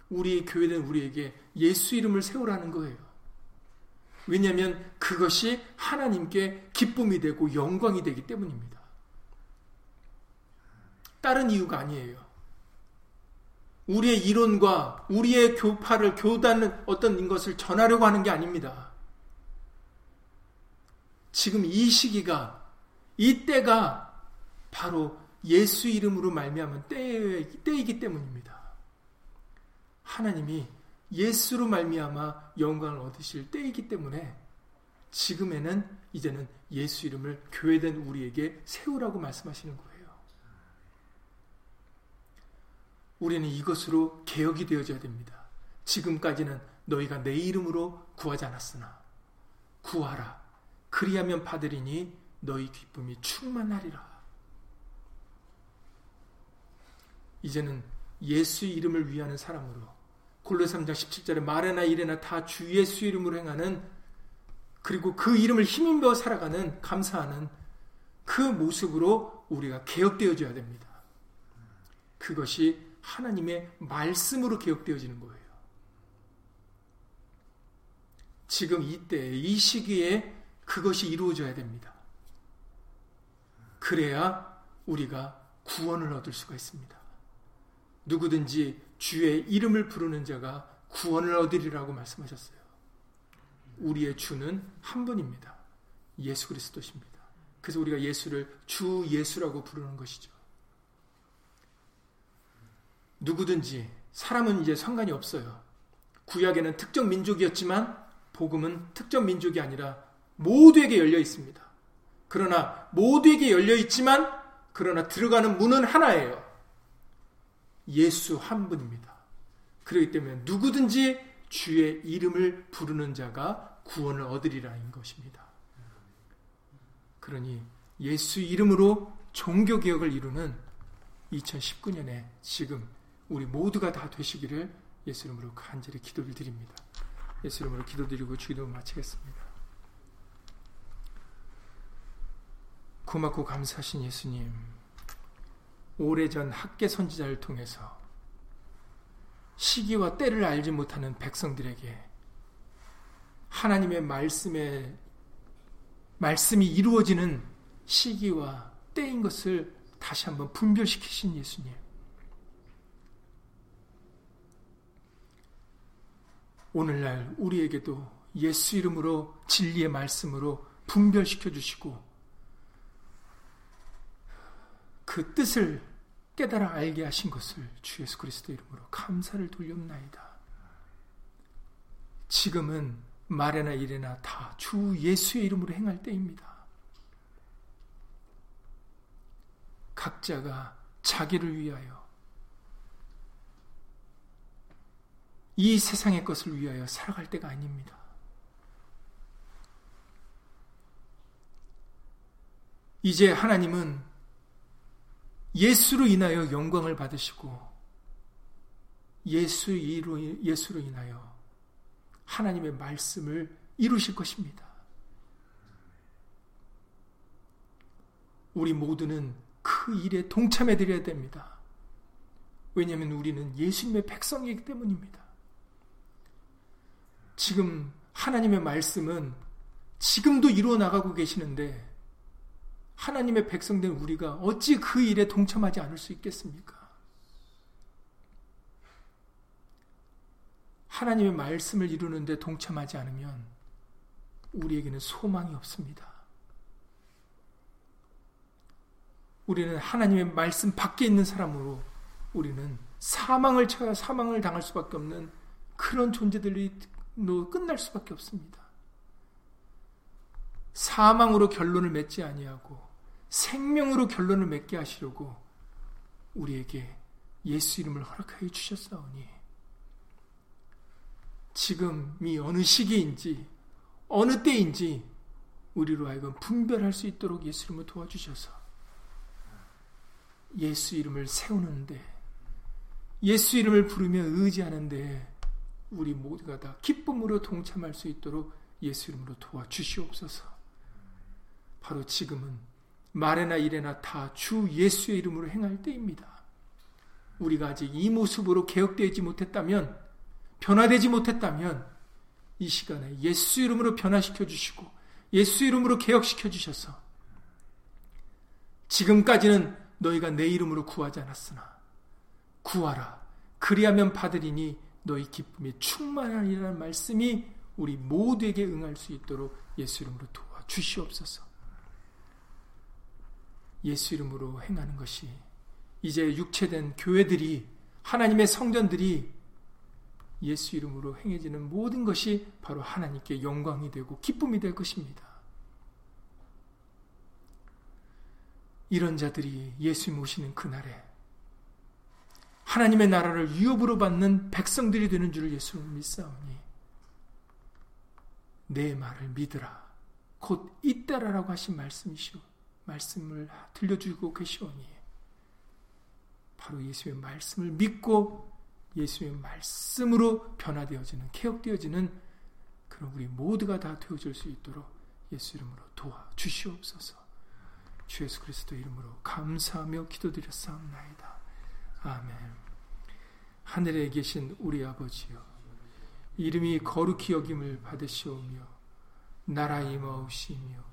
우리 교회는 우리에게 예수 이름을 세우라는 거예요. 왜냐하면 그것이 하나님께 기쁨이 되고 영광이 되기 때문입니다. 다른 이유가 아니에요. 우리의 이론과 우리의 교파를 교단은 어떤 것을 전하려고 하는 게 아닙니다. 지금 이 시기가 이 때가 바로 예수 이름으로 말미암은 때이기 때문입니다. 하나님이 예수로 말미암아 영광을 얻으실 때이기 때문에 지금에는 이제는 예수 이름을 교회된 우리에게 세우라고 말씀하시는 거예요. 우리는 이것으로 개혁이 되어져야 됩니다. 지금까지는 너희가 내 이름으로 구하지 않았으나 구하라. 그리하면 받으리니 너희 기쁨이 충만하리라. 이제는 예수 이름을 위하는 사람으로 골로 3장 17절에 말에나 이래나 다 주 예수 이름으로 행하는 그리고 그 이름을 힘입어 살아가는 감사하는 그 모습으로 우리가 개혁되어져야 됩니다. 그것이 하나님의 말씀으로 개혁되어지는 거예요. 지금 이때, 이 시기에 그것이 이루어져야 됩니다. 그래야 우리가 구원을 얻을 수가 있습니다. 누구든지 주의 이름을 부르는 자가 구원을 얻으리라고 말씀하셨어요. 우리의 주는 한 분입니다. 예수 그리스도십니다. 그래서 우리가 예수를 주 예수라고 부르는 것이죠. 누구든지 사람은 이제 상관이 없어요. 구약에는 특정 민족이었지만 복음은 특정 민족이 아니라 모두에게 열려 있습니다. 그러나 모두에게 열려 있지만 그러나 들어가는 문은 하나예요. 예수 한 분입니다. 그렇기 때문에 누구든지 주의 이름을 부르는 자가 구원을 얻으리라는 것입니다. 그러니 예수 이름으로 종교 개혁을 이루는 2019년에 지금 우리 모두가 다 되시기를 예수 이름으로 간절히 기도를 드립니다. 예수 이름으로 기도드리고 주기도 마치겠습니다. 고맙고 감사하신 예수님, 오래전 학계 선지자를 통해서 시기와 때를 알지 못하는 백성들에게 하나님의 말씀에 말씀이 이루어지는 시기와 때인 것을 다시 한번 분별시키신 예수님. 오늘날 우리에게도 예수 이름으로 진리의 말씀으로 분별시켜 주시고 그 뜻을 깨달아 알게 하신 것을 주 예수 그리스도 이름으로 감사를 돌렸나이다. 지금은 말에나 일에나 다 주 예수의 이름으로 행할 때입니다. 각자가 자기를 위하여 이 세상의 것을 위하여 살아갈 때가 아닙니다. 이제 하나님은 예수로 인하여 영광을 받으시고 예수 이로 예수로 인하여 하나님의 말씀을 이루실 것입니다. 우리 모두는 그 일에 동참해 드려야 됩니다. 왜냐하면 우리는 예수님의 백성이기 때문입니다. 지금 하나님의 말씀은 지금도 이루어 나가고 계시는데 하나님의 백성된 우리가 어찌 그 일에 동참하지 않을 수 있겠습니까? 하나님의 말씀을 이루는데 동참하지 않으면 우리에게는 소망이 없습니다. 우리는 하나님의 말씀 밖에 있는 사람으로 우리는 사망을 사망을 당할 수밖에 없는 그런 존재들로 끝날 수밖에 없습니다. 사망으로 결론을 맺지 아니하고 생명으로 결론을 맺게 하시려고 우리에게 예수 이름을 허락하여 주셨사오니 지금이 어느 시기인지 어느 때인지 우리로 하여금 분별할 수 있도록 예수 이름을 도와주셔서 예수 이름을 세우는데 예수 이름을 부르며 의지하는데 우리 모두가 다 기쁨으로 동참할 수 있도록 예수 이름으로 도와주시옵소서. 바로 지금은 말에나 일에나 다 주 예수의 이름으로 행할 때입니다. 우리가 아직 이 모습으로 개혁되지 못했다면, 변화되지 못했다면, 이 시간에 예수 이름으로 변화시켜 주시고, 예수 이름으로 개혁시켜 주셔서, 지금까지는 너희가 내 이름으로 구하지 않았으나, 구하라. 그리하면 받으리니 너희 기쁨이 충만하리라는 말씀이 우리 모두에게 응할 수 있도록 예수 이름으로 도와 주시옵소서. 예수 이름으로 행하는 것이 이제 육체된 교회들이 하나님의 성전들이 예수 이름으로 행해지는 모든 것이 바로 하나님께 영광이 되고 기쁨이 될 것입니다. 이런 자들이 예수님 오시는 그날에 하나님의 나라를 위협으로 받는 백성들이 되는 줄 예수는 믿사오니 내 말을 믿으라 곧 이따라라고 하신 말씀이시오 말씀을 들려주고 계시오니 바로 예수의 말씀을 믿고 예수의 말씀으로 변화되어지는 개혁되어지는 그런 우리 모두가 다 되어질 수 있도록 예수 이름으로 도와 주시옵소서. 주 예수 그리스도 이름으로 감사하며 기도드렸사옵나이다. 아멘. 하늘에 계신 우리 아버지여 이름이 거룩히 여김을 받으시오며 나라 임하옵시며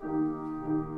thank you